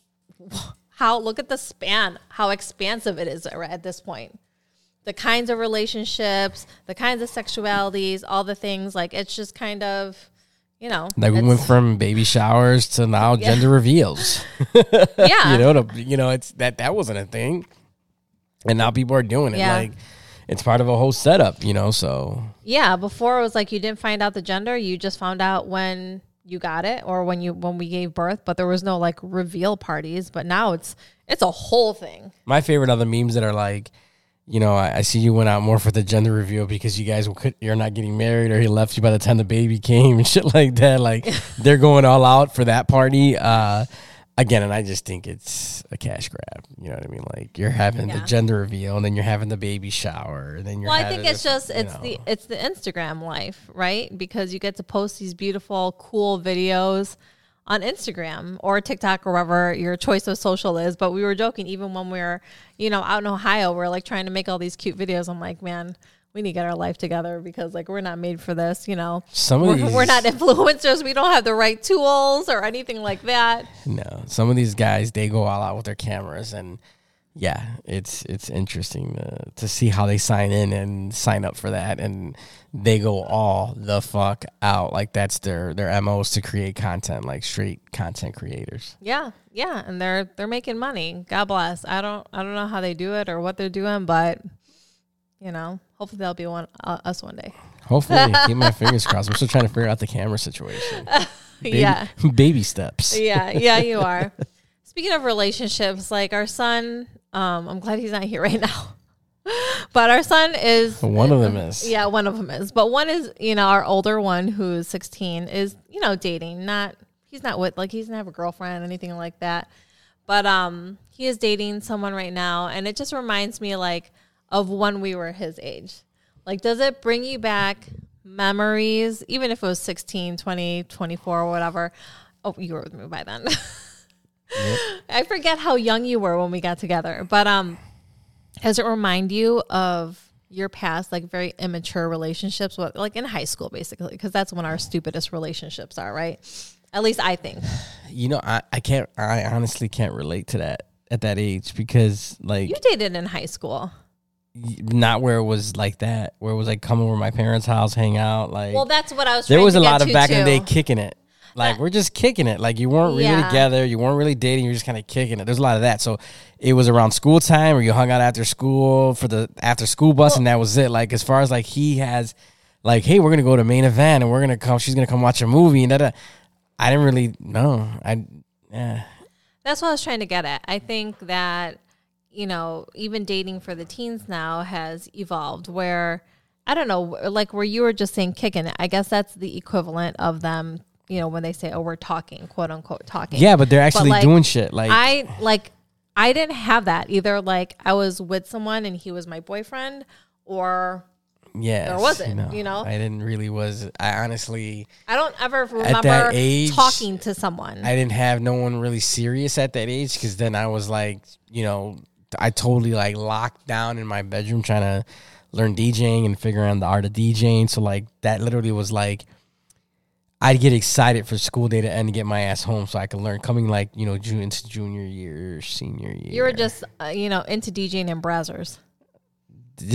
how look at the span, how expansive it is at this point. The kinds of relationships, the kinds of sexualities, all the things. Like, it's just kind of. You know, like we went from baby showers to now *laughs* gender reveals. *laughs* yeah, you know, to, you know, it's that that wasn't a thing, and now people are doing it. Yeah. Like it's part of a whole setup, you know. So Yeah, before it was like you didn't find out the gender, you just found out when you got it or when you when we gave birth, but there was no like reveal parties, but now it's it's a whole thing. my favorite are the memes that are like, you know, I, I see you went out more for the gender reveal because you guys could, you're not getting married, or he left you by the time the baby came and *laughs* shit like that. Like *laughs* they're going all out for that party. Uh, again, and I just think it's a cash grab. You know what I mean? Like you're having the gender reveal, and then you're having the baby shower, and then you're. Well, I think it's this, just it's know. the it's the Instagram life, right? Because you get to post these beautiful, cool videos on Instagram or TikTok or wherever your choice of social is. But we were joking, even when we were, you know, out in Ohio, we're like trying to make all these cute videos. I'm like, man, we need to get our life together because like we're not made for this, you know. Some of We're, these, we're not *laughs* influencers. We don't have the right tools or anything like that. No, some of these guys they go all out with their cameras, and yeah, it's it's interesting to, to see how they sign in and sign up for that, and they go all the fuck out. Like that's their their mo to create content, like straight content creators. Yeah, yeah, and they're they're making money. God bless. I don't I don't know how they do it or what they're doing, but you know, hopefully they'll be one uh, us one day. Hopefully, *laughs* keep my fingers crossed. I'm still trying to figure out the camera situation. *laughs* Baby, Yeah. baby steps. yeah, yeah, you *laughs* are. Speaking of relationships, like our son, um, I'm glad he's not here right now. *laughs* But our son is One of them is. yeah, one of them is. But one is, you know, our older one who's 16 is, you know, dating. Not he's not with like he doesn't have a girlfriend, anything like that. But um he is dating someone right now and it just reminds me like of when we were his age. Like does it bring you back memories even if it was 16, 20, 24 or whatever? Oh, you were with me by then. *laughs* I forget how young you were when we got together. But um does it remind you of your past like very immature relationships with like in high school basically because that's when our stupidest relationships are right at least i think You know, I, I can't. I honestly can't relate to that at that age because like you dated in high school not where it was like that. Where it was like come over my parents' house, hang out. Like well that's what i was there was a lot of back in the day kicking it. Like we're just kicking it. Like you weren't really Yeah. together. You weren't really dating. You're just kind of kicking it. There's a lot of that. So it was around school time, or you hung out after school for the after school bus, and that was it. Like as far as like he has, like hey, we're gonna go to main event, and we're gonna come. She's gonna come watch a movie, and that. I didn't really know. I yeah. that's what i was trying to get at i think that you know even dating for the teens now has evolved where i don't know like where you were just saying kicking it i guess that's the equivalent of them you know when they say oh we're talking quote unquote talking Yeah, but they're actually like, doing shit. Like I like I didn't have that either. Like I was with someone and he was my boyfriend, or yeah, there wasn't, you know? I didn't really was. I honestly, I don't ever remember age, talking to someone. I didn't have no one really serious at that age because then I was like, you know, I totally like locked down in my bedroom trying to learn DJing and figure out the art of DJing. So like that literally was like. I'd get excited for school day to end to get my ass home so I could learn. Coming like you know, June into junior year, senior year. you were just uh, you know into DJing and browsers, *laughs*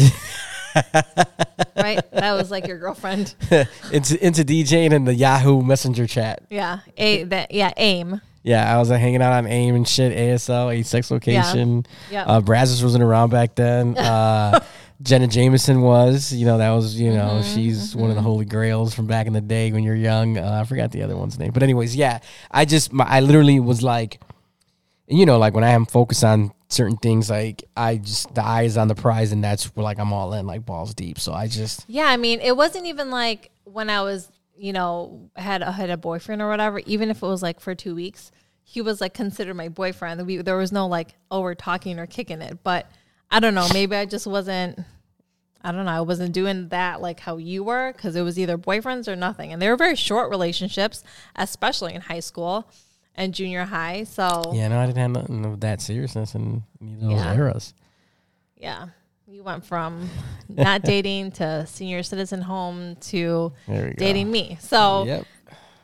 right? that was like your girlfriend. *laughs* into into DJing and the Yahoo Messenger chat. Yeah, a that yeah aim. Yeah, I was like hanging out on AIM and shit, ASL, eight sex location. Yeah. Uh, Brazzers wasn't around back then. *laughs* Uh, Jenna Jameson was, you know, that was, you know, Mm-hmm, she's one of the holy grails from back in the day when you're young. Uh, I forgot the other one's name, but anyways, yeah, I just, my, I literally was like, you know, like when I am focused on certain things, like I just the eye is on the prize, and that's where like I'm all in, like balls deep. So I just, Yeah, I mean, it wasn't even like when I was, you know, had a, had a boyfriend or whatever. Even if it was like for two weeks, he was like considered my boyfriend. We, there was no like, oh, we're talking or kicking it. But I don't know. Maybe I just wasn't. I don't know. I wasn't doing that like how you were because it was either boyfriends or nothing, and they were very short relationships, especially in high school and junior high. So yeah, no, I didn't have nothing of that seriousness in either of those Yeah. eras. yeah, you went from not dating to senior citizen home to we go. dating me. So Yep.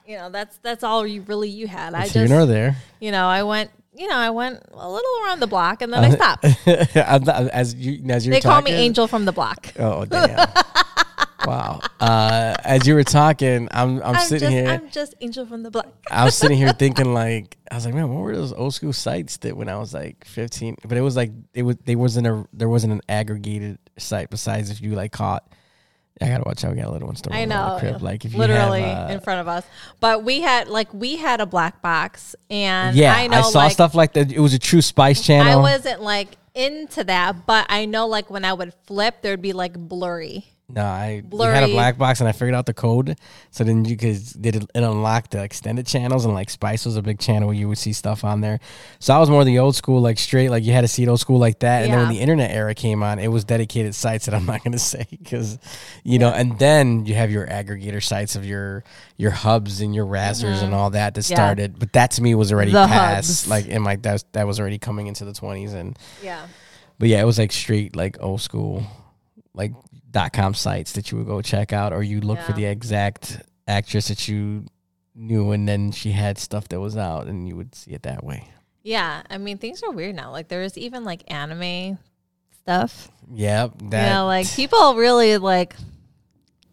you know that's that's all you really you had. I It's just there. you know I went you know I went a little around the block and then I stopped. *laughs* As you as you're They call me Angel from the block. Oh damn! *laughs* wow. Uh, as you were talking, I'm I'm, I'm sitting just here. I'm just Angel from the block. I was sitting here *laughs* thinking like I was like, man, what were those old school sites that when I was like 15? But it was like it was they wasn't a there wasn't an aggregated site besides if you like caught. I gotta watch out. We got a little one still I know, the crib. Like if you literally have, uh, in front of us. But we had like we had a black box, and yeah, I know I saw like stuff like that. It was a True Spice channel. I wasn't like into that, but I know like when I would flip, there'd be like blurry. No, I we had a black box and I figured out the code. So then you could did it, it unlocked the extended channels and like Spice was a big channel where you would see stuff on there. So I was more the old school, like straight, like you had to see it old school like that. And then when the internet era came on, it was dedicated sites that I'm not gonna *laughs* say because you know. And then you have your aggregator sites of your your hubs and your Brazzers and all that that Mm-hmm. Yeah. started. But that to me was already The past. hubs. Like in my that was, that was already coming into the 20s and Yeah. but yeah, it was like straight like old school, like dot com sites that you would go check out, or you look for the exact actress that you knew, and then she had stuff that was out, and you would see it that way. Yeah. I mean, things are weird now. Like there's even like anime stuff. Yep, that know, like people really like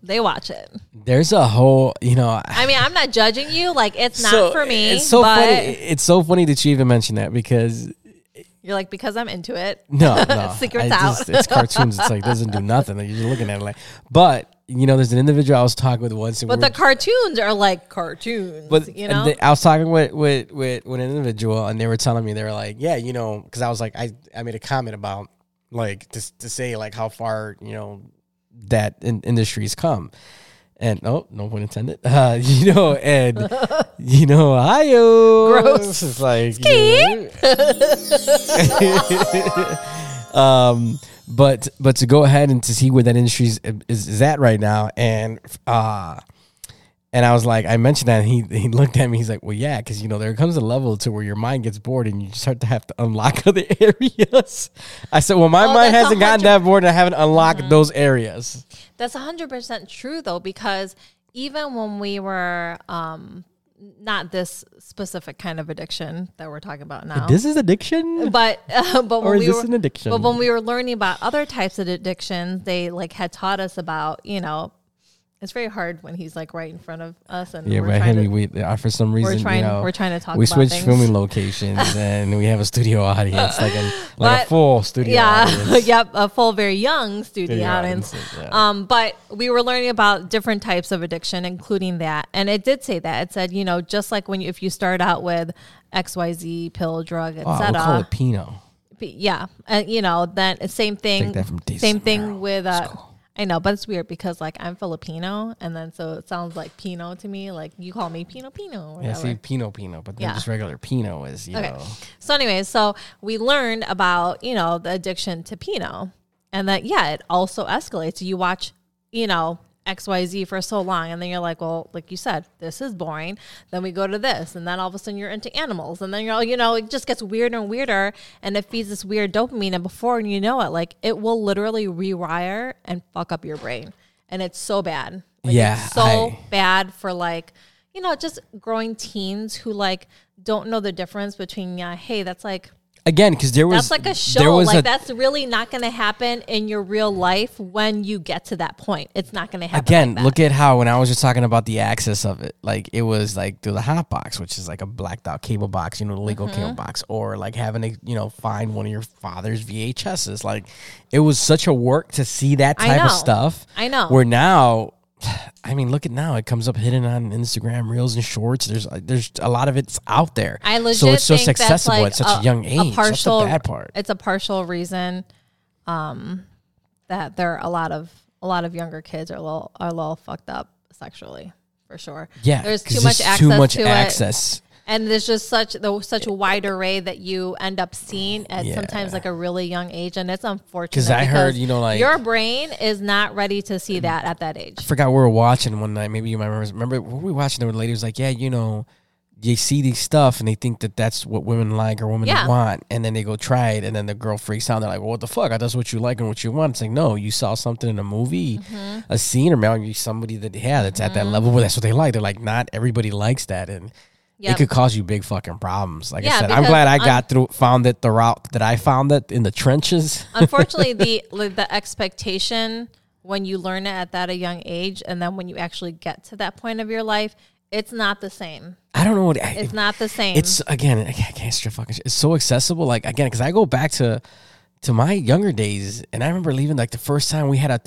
they watch it. there's a whole, you know. I mean, I'm not judging you. Like it's not so- for me. It's so funny. It's so funny that you even mentioned that because You're like because I'm into it. no, *laughs* no, Secrets out. it's cartoons. It's like doesn't do nothing. You're just looking at it like, but you know, there's an individual I was talking with once, and But we the cartoons are like cartoons. But you know, the- I was talking with, with with with an individual, and they were telling me they were like, yeah, you know, because I was like, I I made a comment about like to to say like how far you know that in, industry's come, and oh, no pun intended, *laughs* uh, *laughs* you know, and *laughs* you know, Ohio, Gross. It's like, um, but but to go ahead and to see where that industry is, is, is at right now, and uh and I was like, I mentioned that, and he he looked at me. He's like, "Well, yeah, because you know there comes a level to where your mind gets bored, and you start to have to unlock *laughs* other areas." I said, "Well, my Oh, mind hasn't gotten that bored, and I haven't unlocked those areas." That's 100% true though because even when we were um not this specific kind of addiction that we're talking about now. This is addiction, but *laughs* uh, but or when is we this were an addiction? but when we were learning about other types of addictions, they like had taught us about, you know, it's very hard when he's like right in front of us and yeah, we're but trying Henry, to, we uh, for some reason, we're trying you know, we're trying to talk we switched filming locations, *laughs* and we have a studio audience, like a like a full studio yeah, audience. *laughs* yep, a full very young studio Studio audience. audience, yeah. Um, but we were learning about different types of addiction, including that, and it did say that it said, you know, just like when you, if you start out with X Y Z pill, drug, Oh, we'll call etc. it Pinot. yeah, and you know, then same thing. that Same thing with uh. I know, but it's weird because like I'm Filipino, and then so it sounds like Pino to me. Like you call me Pino Pino. Or Yeah, see, Pino Pinot, but then Yeah. just regular Pino is, you Okay. know. So, anyways, so we learned about, you know, the addiction to Pino, and that, yeah, it also escalates. You watch, you know, XYZ for so long, and then you're like, well, like you said, this is boring. Then we go to this, and then all of a sudden you're into animals, and then you're, you know, it just gets weirder and weirder, and it feeds this weird dopamine. And before you know it, like it will literally rewire and fuck up your brain. And it's so bad. Like, Yeah, It's so I- bad for like you know just growing teens who like don't know the difference between yeah hey that's like Again, because there was that's like a there show was like a, that's really not going to happen in your real life when you get to that point it's not going to happen again. like look at how when I was just talking about the access of it, like it was like through the hot box, which is like a blacked out cable box, you know, the legal Mm-hmm. cable box, or like having to you know find one of your father's VHSs. Like it was such a work to see that type of stuff. I know. Where now. I mean, look at now. It comes up hidden on Instagram reels and shorts. There's there's a lot of it's out there. I legit so it's just accessible like at such a, young age. partial, That's the bad part. It's a partial reason um, that there are a lot of a lot of younger kids are a little are a little fucked up sexually for sure. Yeah, there's too much access too much to it. And there's just such the such a eh, wide array that you end up seeing at Yeah. sometimes like a really young age, and it's unfortunate. Because I heard, you know, like- your brain is not ready to see mm. that at that age. I forgot we were watching one night. Maybe you might remember. Remember what were we watching? There were ladies like, yeah, you know, they see these stuff and they think that that's what women like or women Yeah. want, and then they go try it, and then the girl freaks out. They're like, well, what the fuck? That's what you like and what you want. It's like, no, you saw something in a movie, Mm-hmm. a scene, or maybe somebody that yeah, that's at that mm-hmm. level where that's what they like. They're like, not everybody likes that, and. Yep. It could cause you big fucking problems. Like I said, I'm glad I un- got through, found it the route that I found it in the trenches. *laughs* Unfortunately, the the expectation when you learn it at that a young age, and then when you actually get to that point of your life, it's not the same. I don't know what It's not the same. it's again I can't, I stress fucking shit. it's so accessible like again because i go back to to my younger days and i remember leaving like the first time we had a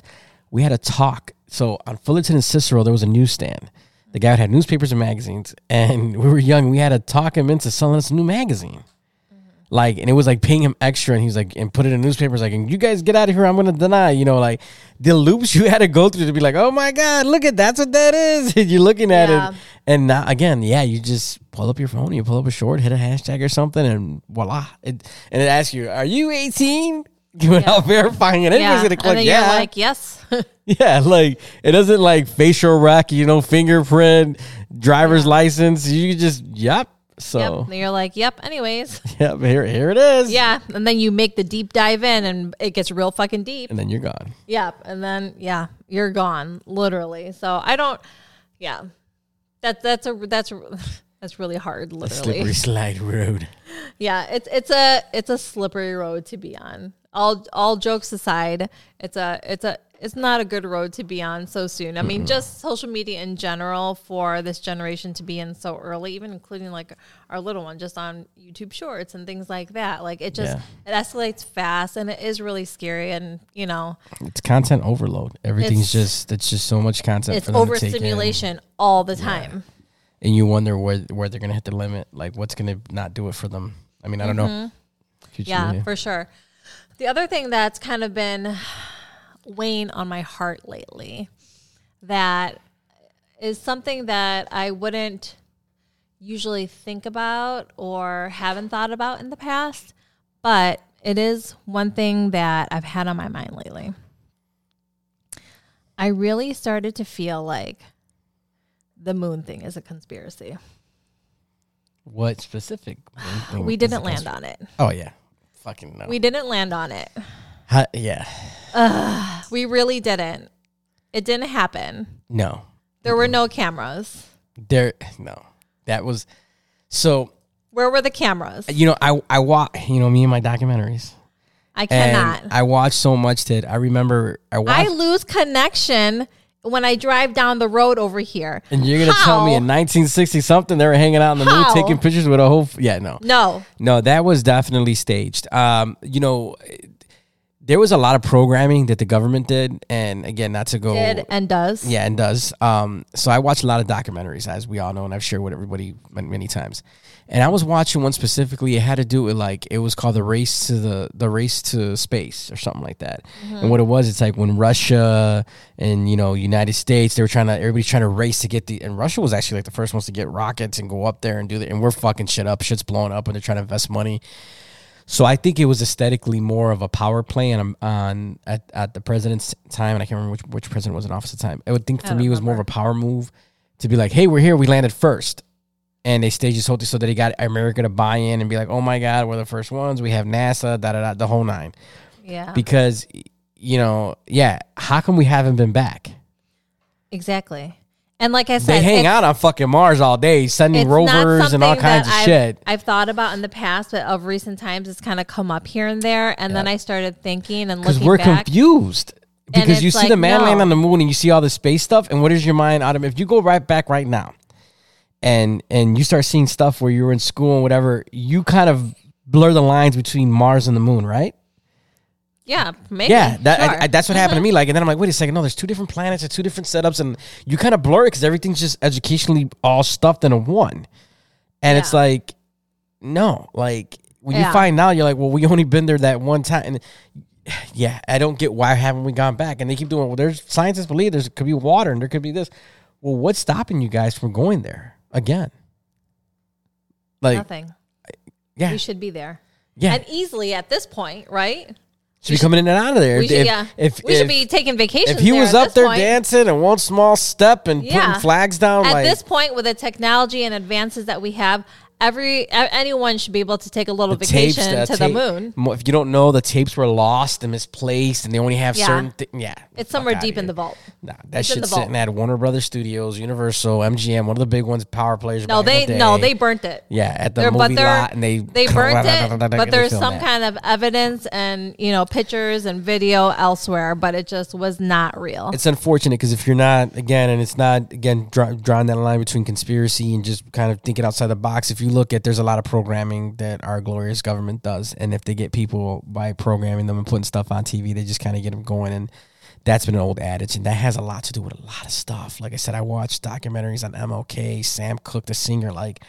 we had a talk so on fullerton and cicero there was a newsstand the guy had newspapers and magazines. And *laughs* we were young. We had to talk him into selling us a new magazine. Mm-hmm. Like and it was like paying him extra. And he was like and put it in newspapers like and you guys get out of here. I'm gonna deny you know like the loops *laughs* you had to go through to be like oh my god look at that's what that is. And *laughs* you're looking at Yeah. it and now again yeah you just pull up your phone you pull up a short hit a hashtag or something and voila it, and it asks you are you 18 without verifying it yeah. gonna and click then yeah you're like, yes. *laughs* yeah like it doesn't like facial rec you know fingerprint driver's license you just yep so Yep. And you're like, yep. Anyways, *laughs* yep here, here it is yeah. And then you make the deep dive in, and it gets real fucking deep. and then you're gone Yep. And then yeah, you're gone, literally. So I don't. Yeah, that that's a that's *laughs* that's really hard, a literally. slippery slide road Yeah, it's it's a it's a slippery road to be on. All all jokes aside, it's a it's a it's not a good road to be on so soon. I mean, just social media in general for this generation to be in so early, even including like our little one, just on YouTube Shorts and things like that. Like it just Yeah. it escalates fast, and it is really scary. And you know, It's content overload. Everything's just it's just so much content it's for them to take in. overstimulation all the time. and you wonder where where they're gonna hit the limit. Like what's gonna not do it for them. I mean, I don't know. Future Mm-hmm. Yeah, media. for sure. The other thing that's kind of been weighing on my heart lately that is something that I wouldn't usually think about or haven't thought about in the past, but it is one thing that I've had on my mind lately. I really started to feel like the moon thing is a conspiracy. What specific? thing We didn't land on it. Oh yeah, fucking no. We didn't land on it. Ha- yeah, We really didn't. It didn't happen. no. There were no cameras. There, no. That was so. Where were the cameras? You know, I I watch. You know, me and my documentaries. I And cannot. I watched so much that I remember. I watched. I lose connection when I drive down the road over here. and you're gonna tell me in 1960 something they were hanging out in the moon taking pictures with a whole. F- yeah, no. No. No, that was definitely staged. Um, you know, there was a lot of programming that the government did, and again, not to go. Did and does. Yeah, and does. Um, so I watched a lot of documentaries, as we all know, and I've shared with everybody many, many times. And I was watching one specifically. It had to do with like it was called the race to the the race to space or something like that. And what it was, it's like when Russia and you know United States, they were trying to everybody's trying to race to get the and Russia was actually like the first ones to get rockets and go up there and do that. And we're fucking shit up, shit's blowing up, and they're trying to invest money. So I think it was aesthetically more of a power play on on at, at the president's time, and I can't remember which, which president was in office at the time. I would think for me it was more of a power move to be like, "Hey, we're here, we landed first. and they staged this whole thing so that he got America to buy in and be like, "Oh my God, we're the first ones. We have NASA, da da da, the whole nine." Yeah. Because you know, yeah, how come we haven't been back? exactly. And like I said, They hang out on fucking Mars all day, sending rovers and all kinds of I've, shit. I've thought about in the past, but of recent times, it's kind of come up here and there. And then I started thinking and looking. because we're back. confused. Because you see like, the man no. land on the moon and you see all the space stuff, and what is your mind out of? If you go right back right now, and and you start seeing stuff where you were in school and whatever, you kind of blur the lines between Mars and the moon, right? Yeah, maybe. Yeah, that, sure. I, I, that's what happened to me. Uh-huh. Like, and then I'm like, wait a second, no, there's two different planets, there's two different setups, and you kind of blur it because everything's just educationally all stuffed into one. And it's like, no, like when you find out, you're like, well, we only been there that one time. And yeah, I don't get why haven't we gone back? And they keep doing. Well, there's scientists believe there's could be water and there could be this. Well, what's stopping you guys from going there again? Like, Nothing. yeah, We should be there. yeah, And easily at this point, right? Should be coming in and out of there. We If- should, yeah. if, we if, should be taking vacations. if he there was up there point. dancing and one small step and Yeah. putting flags down, At like this point, with the technology and advances that we have, every anyone should be able to take a little the tapes, vacation the to tape- the moon. If you don't know, the tapes were lost and misplaced, and they only have Yeah. certain. Thi- yeah, It's somewhere deep in the vault. Nah, that It's shit's sitting at Warner Brothers Studios, Universal, MGM, one of the big ones, power players. No, they the no, they burnt it. yeah at the They're- movie lot, and they They *laughs* burnt it, *laughs* but there's some that. kind of evidence and you know pictures and video elsewhere, but it just was not real. It's unfortunate because if you're not again, and it's not again drawing that line between conspiracy and just kind of thinking outside the box. If you look at, there's a lot of programming that our glorious government does, and if they get people by programming them and putting stuff on TV, they just kind of get them going. And that's been an old adage, and that has a lot to do with a lot of stuff. Like I said, I watched documentaries on MLK, Sam Cooke, the singer. Like,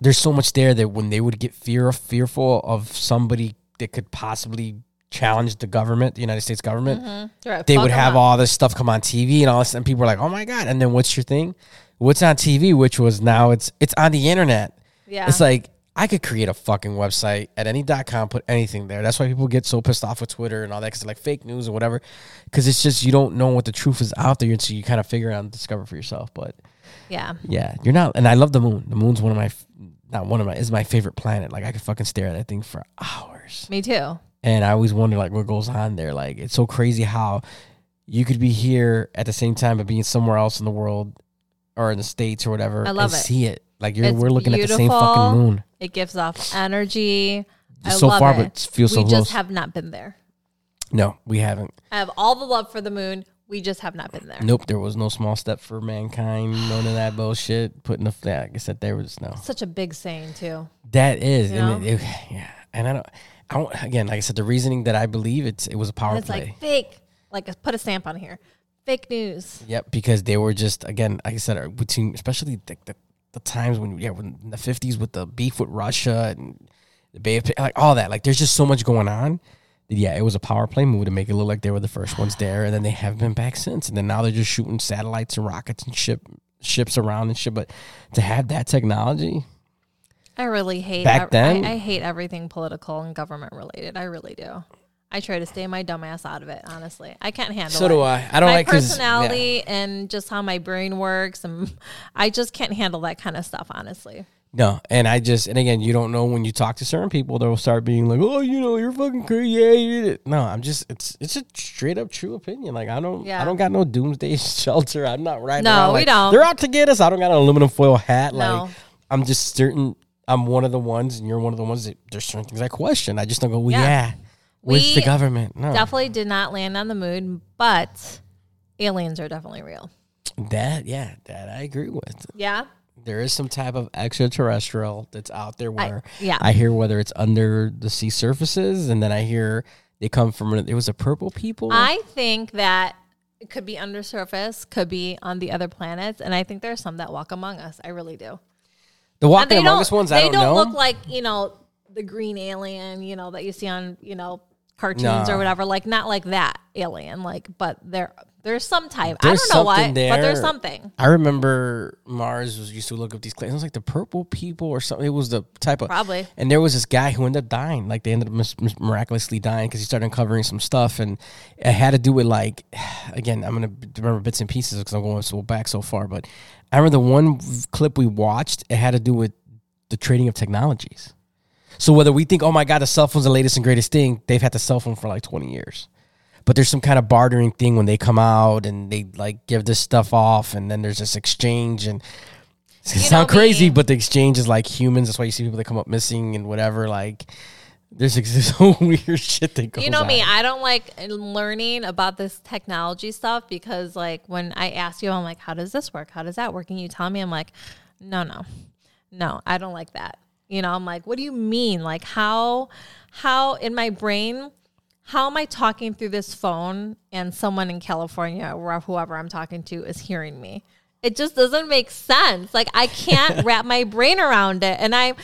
there's so much there that when they would get fear fearful of somebody that could possibly challenge the government, the United States government Right, they would have up. all this stuff come on TV and all this, and people were like, "Oh my god!" And then what's your thing? What's on TV? Which was now it's it's on the internet. Yeah. It's like I could create a fucking website at any .com, put anything there. That's why people get so pissed off with Twitter and all that because like fake news or whatever. Because it's just you don't know what the truth is out there until you kind of figure out and discover for yourself. But yeah. yeah, you're not. And I love the moon. The moon's one of my not one of my is my favorite planet. Like I could fucking stare at that thing for hours. Me too. And I always wonder like what goes on there. Like it's so crazy how you could be here at the same time but being somewhere else in the world or in the states or whatever I love and it. see it. Like you're It's we're looking at the same fucking moon. It gives off energy. I so love far it. but it feels so close. we just have not been there. No, we haven't. I have all the love for the moon. We just have not been there. Nope, there was no small step for mankind. None of that bullshit. Putting the flag. I said, there was no. Such a big saying too. That is, You and it, it- yeah, and I don't. I don't. Again, like I said, the reasoning that I believe it's it was a power And it's play. like fake. Like put a stamp on here. Fake news. Yep, because they were just again, like I said, uh, between especially the, the, the times when yeah, when in the fifties with the beef with Russia and the Bay of like all that, like there's just so much going on. Yeah, it was a power play move to make it look like they were the first ones there, and then they haven't been back since. And then now they're just shooting satellites and rockets and ship ships around and shit. But to have that technology, I really hate Back then? I, I hate everything political and government related. I really do. I try to stay my dumb ass out of it. Honestly, I can't handle. It. So it. do I. I don't my like 'cause- yeah. personality and just how my brain works, and *laughs* I just can't handle that kind of stuff. Honestly, No, and I just and again, you don't know when you talk to certain people, they'll start being like, "Oh, you know, you're fucking crazy." Yeah, you did it. No, I'm just it's it's a straight up true opinion. Like I don't Yeah. I don't got no doomsday *laughs* shelter. I'm not riding No, around we like, don't. They're out to get us. I don't got an aluminum foil hat. No. Like I'm just certain. I'm one of the ones, and you're one of the ones that there's certain things I question. I just don't go, well, Yeah. yeah. Where's We the government? No, definitely did not land on the moon, but aliens are definitely real. that yeah, that I agree with. Yeah, There is some type of extraterrestrial that's out there where yeah. I hear whether it's under the sea surfaces, and then I hear they come from it was a purple people. I think that it could be undersurface, could be on the other planets, and I think there are some that walk among us. I really do. the walking among don't- us ones, they I don't, know. look like you know the green alien, you know that you see on you know cartoons or whatever. Like not like that alien, like but there there's some type. There's I don't know what, something but there's something. I remember Mars was used to look up these claims. It was like the purple people or something. It was the type of Probably. And there was this guy who ended up dying. Like they ended up mis- mis- miraculously dying because he started uncovering some stuff, and it had to do with like, *sighs* again, I'm gonna remember bits and pieces because I'm going so back so far. But I remember the one clip we watched. It had to do with the trading of technologies. So whether we think, oh my god, the cell phone's the latest and greatest thing, they've had the cell phone for like 20 years. But there's some kind of bartering thing when they come out and they like give this stuff off, and then there's this exchange and. It's gonna sound crazy, but the exchange is like humans. That's why you see people that come up missing and whatever. Like, there's so *laughs* weird shit that goes. You know me, on. I don't like learning about this technology stuff because like when I ask you, I'm like, how does this work? How does that work? And you tell me, I'm like, no, no, no, I don't like that. You know, I'm like, what do you mean? Like how, how in my brain, how am I talking through this phone and someone in California or whoever I'm talking to is hearing me? It just doesn't make sense. Like I can't *laughs* wrap my brain around it. And I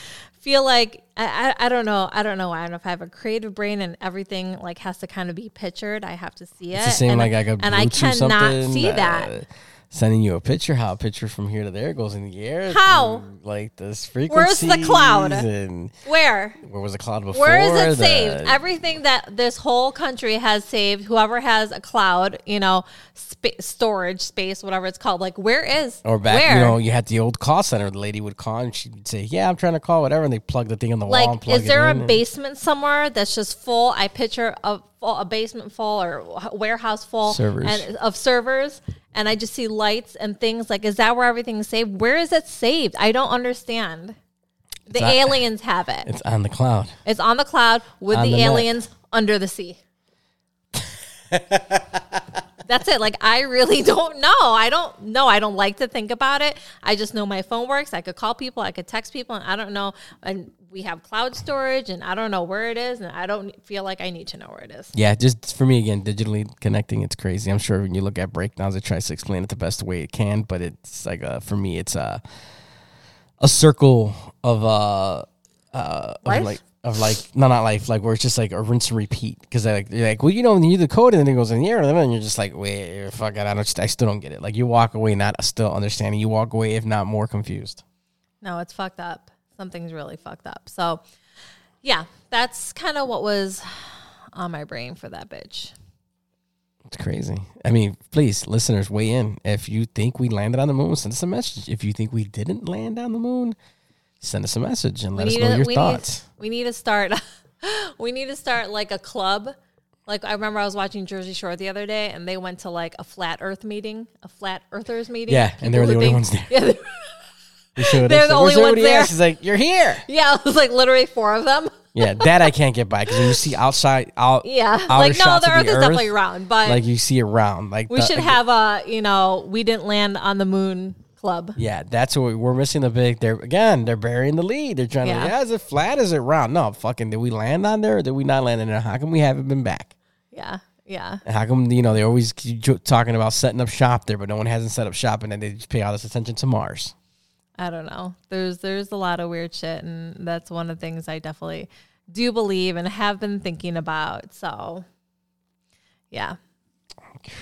feel like I, I, I don't know. I don't know. I don't know if I have a creative brain and everything like has to kind of be pictured. I have to see it. It's the same and, like I could and I cannot see uh, that. Sending you a picture, how a picture from here to there goes in the air. How? through, Like this frequency. Where's the cloud? Where? where was the cloud before? Where is it The- saved? Everything that this whole country has saved, whoever has a cloud, you know, spa- storage space, whatever it's called, like where is? Or back, where? you know, you had the old call center. The lady would call and she'd say, "Yeah, I'm trying to call whatever," and they plug the thing on the wall. like, is there a basement somewhere that's just full? I picture a full, a basement full or warehouse full Servers. and of servers, and I just see lights and things. Like, is that where everything's saved? Where is it saved? I don't understand. The aliens have it. It's on the cloud. It's on the cloud with On the, the aliens under the sea. *laughs* That's it. Like I really don't know. I don't know. I don't like to think about it. I just know my phone works. I could call people. I could text people, and I don't know. And we have cloud storage, and I don't know where it is, and I don't feel like I need to know where it is. Yeah, just for me again, digitally connecting, it's crazy. I'm sure when you look at breakdowns, it tries to explain it the best way it can, but it's like uh for me, it's a a circle of uh uh of like of like no not life like where it's just like a rinse and repeat because like you're like well you know when you do the code and then it goes in the air and then you're just like wait fuck it I don't I still don't get it like you walk away not still understanding you walk away if not more confused. No, it's fucked up. Something's really fucked up. So, yeah, that's kind of what was on my brain for that bitch. It's crazy. I mean, please, listeners, weigh in. If you think we landed on the moon, send us a message. If you think we didn't land on the moon, send us a message and let us know your we thoughts. Need, we need to start. *laughs* we need to start like a club. Like I remember I was watching Jersey Shore the other day, and they went to like a flat Earth meeting, a flat Earthers meeting. Yeah, and they were the only living- ones there. *laughs* Yeah, they- We showed They're the like, only ones there." else?" She's like, "You're here." yeah, *laughs* it was like literally four of them. Yeah, that I can't get by because when you see outside out, *laughs* Yeah, like no, the Earth the is Earth, definitely round, but like you see it round. Like we the- should have a you know we didn't land on the moon club. Yeah, that's what we- we're missing. The big. They're again. They're burying the lead. They're trying Yeah. to. Yeah, is it flat? Is it round? No, fucking. Did we land on there? or Did we not land on there? How come we haven't been back? Yeah, yeah. And how come you know they always keep talking about setting up shop there, but no one hasn't set up shop, and then they just pay all this attention to Mars. I don't know. There's there's a lot of weird shit, and that's one of the things I definitely do believe and have been thinking about. So, yeah,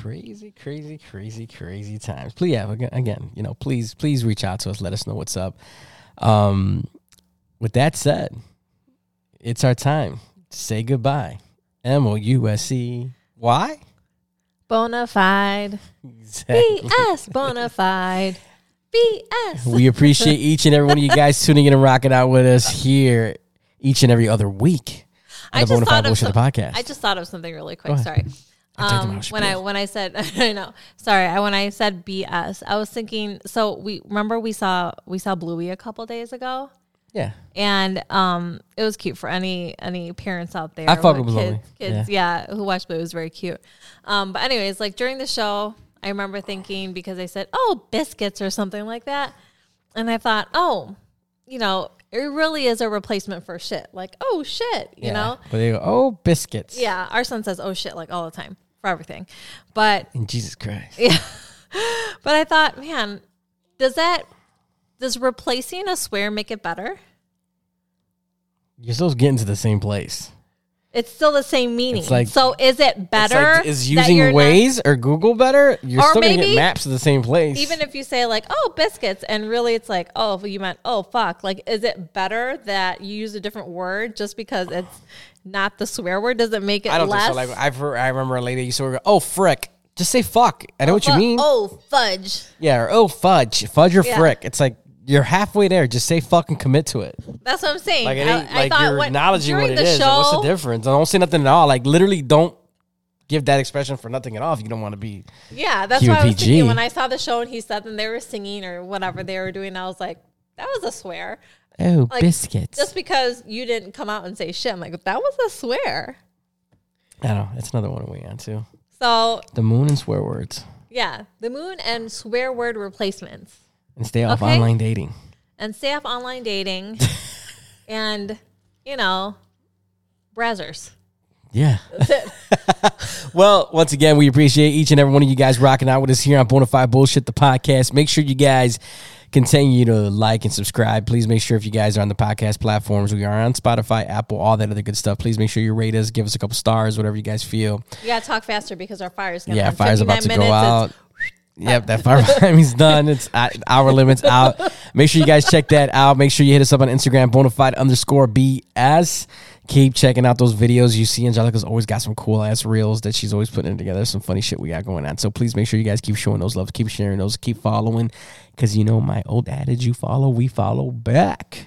Crazy, crazy, crazy, crazy times. Please, yeah, again, again, you know, please, please reach out to us. Let us know what's up. Um, with that said, it's our time to say goodbye. M O U S E Y. bona fide, Exactly. BS, bona fide, BS. We appreciate each and every one of you guys tuning in and rocking out with us here each and every other week. I just thought of the some- podcast. I just thought of something really quick. Sorry. I take the Um, when I when I said *laughs* I know sorry I when I said BS I was thinking so we remember we saw we saw Bluey a couple days ago yeah. and um it was cute for any any parents out there I fuck with with kids kids yeah. who watched Bluey it was very cute um but anyways like during the show I remember thinking because they said oh biscuits or something like that and I thought oh you know it really is a replacement for shit like oh shit you yeah. know But they go, oh, biscuits. yeah our son says oh shit like all the time for everything but And Jesus Christ. yeah. *laughs* But I thought, man, does that does replacing a swear make it better? You're still getting to the same place. It's still the same meaning. It's like- so is it better? It's like, is that using you're not- Waze or Google better? You're Or still maybe get maps to the same place. even if you say like, oh, biscuits, and really it's like, oh, you meant, oh, fuck. Like, is it better that you use a different word just because it's not the swear word? Does it make it I don't less? think so. Like I've heard, I remember a lady used to go, "Oh frick," just say "fuck." I know oh, what you mean. Oh, fudge. Yeah, or "Oh fudge," fudge or frick. It's like you're halfway there. Just say fucking commit to it. That's what I'm saying. Like it I- ain't I like thought you're what- acknowledging what it is. it the is. and What's the difference? I don't say nothing at all. Like literally, don't give that expression for nothing at all. If you don't want to be. Yeah, that's Keep why I was thinking when I saw the show and he said them they were singing or whatever they were doing. I was like, that was a swear. Oh, Like, biscuits. Just because you didn't come out and say shit, I'm like, that was a swear. I don't know. That's another one we on too. So The moon and swear words yeah, the moon and swear word replacements, and stay off Okay. online dating. and stay off online dating, *laughs* and you know, browsers. Yeah. *laughs* *laughs* well, once again, we appreciate each and every one of you guys rocking out with us here on Bonafide Bullshit, the podcast. Make sure you guys continue to like and subscribe. Please make sure if you guys are on the podcast platforms, we are on Spotify, Apple, all that other good stuff. Please make sure you rate us, give us a couple stars, whatever you guys feel. You gotta talk faster because our fire's gonna Yeah, fire's about to 59 go out. Yep, that fire *laughs* timing's done. It's hour limits out. Make sure you guys check that out. Make sure you hit us up on Instagram, bonafide underscore BS. Keep checking out those videos. You see, Angelica's always got some cool ass reels that she's always putting together. Some funny shit we got going on. So please make sure you guys keep showing those love, keep sharing those, keep following. Because you know my old adage, you follow, we follow back.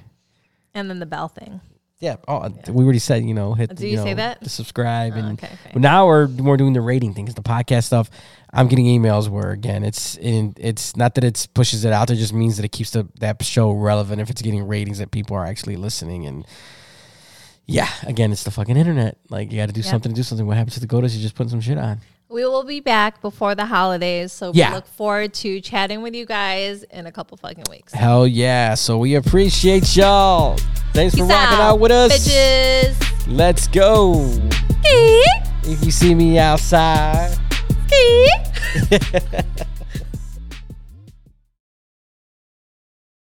And then the bell thing. Yeah. Oh, we already said, you know, hit. Did you know, say that? The subscribe oh, and okay, okay. now we're we're doing the rating things, the podcast stuff. I'm getting emails where again, it's in, it's not that it pushes it out. It just means that it keeps the that show relevant. If it's getting ratings, that people are actually listening and. Yeah, again, it's the fucking internet. Like you got to do something to do something. What happens to the Godas? You just putting some shit on. We will be back before the holidays, so Yeah. we look forward to chatting with you guys in a couple fucking weeks. Hell yeah! So we appreciate y'all. Thanks for Peace rocking out with us. bitches. Let's go. If you see me outside. Ski. *laughs*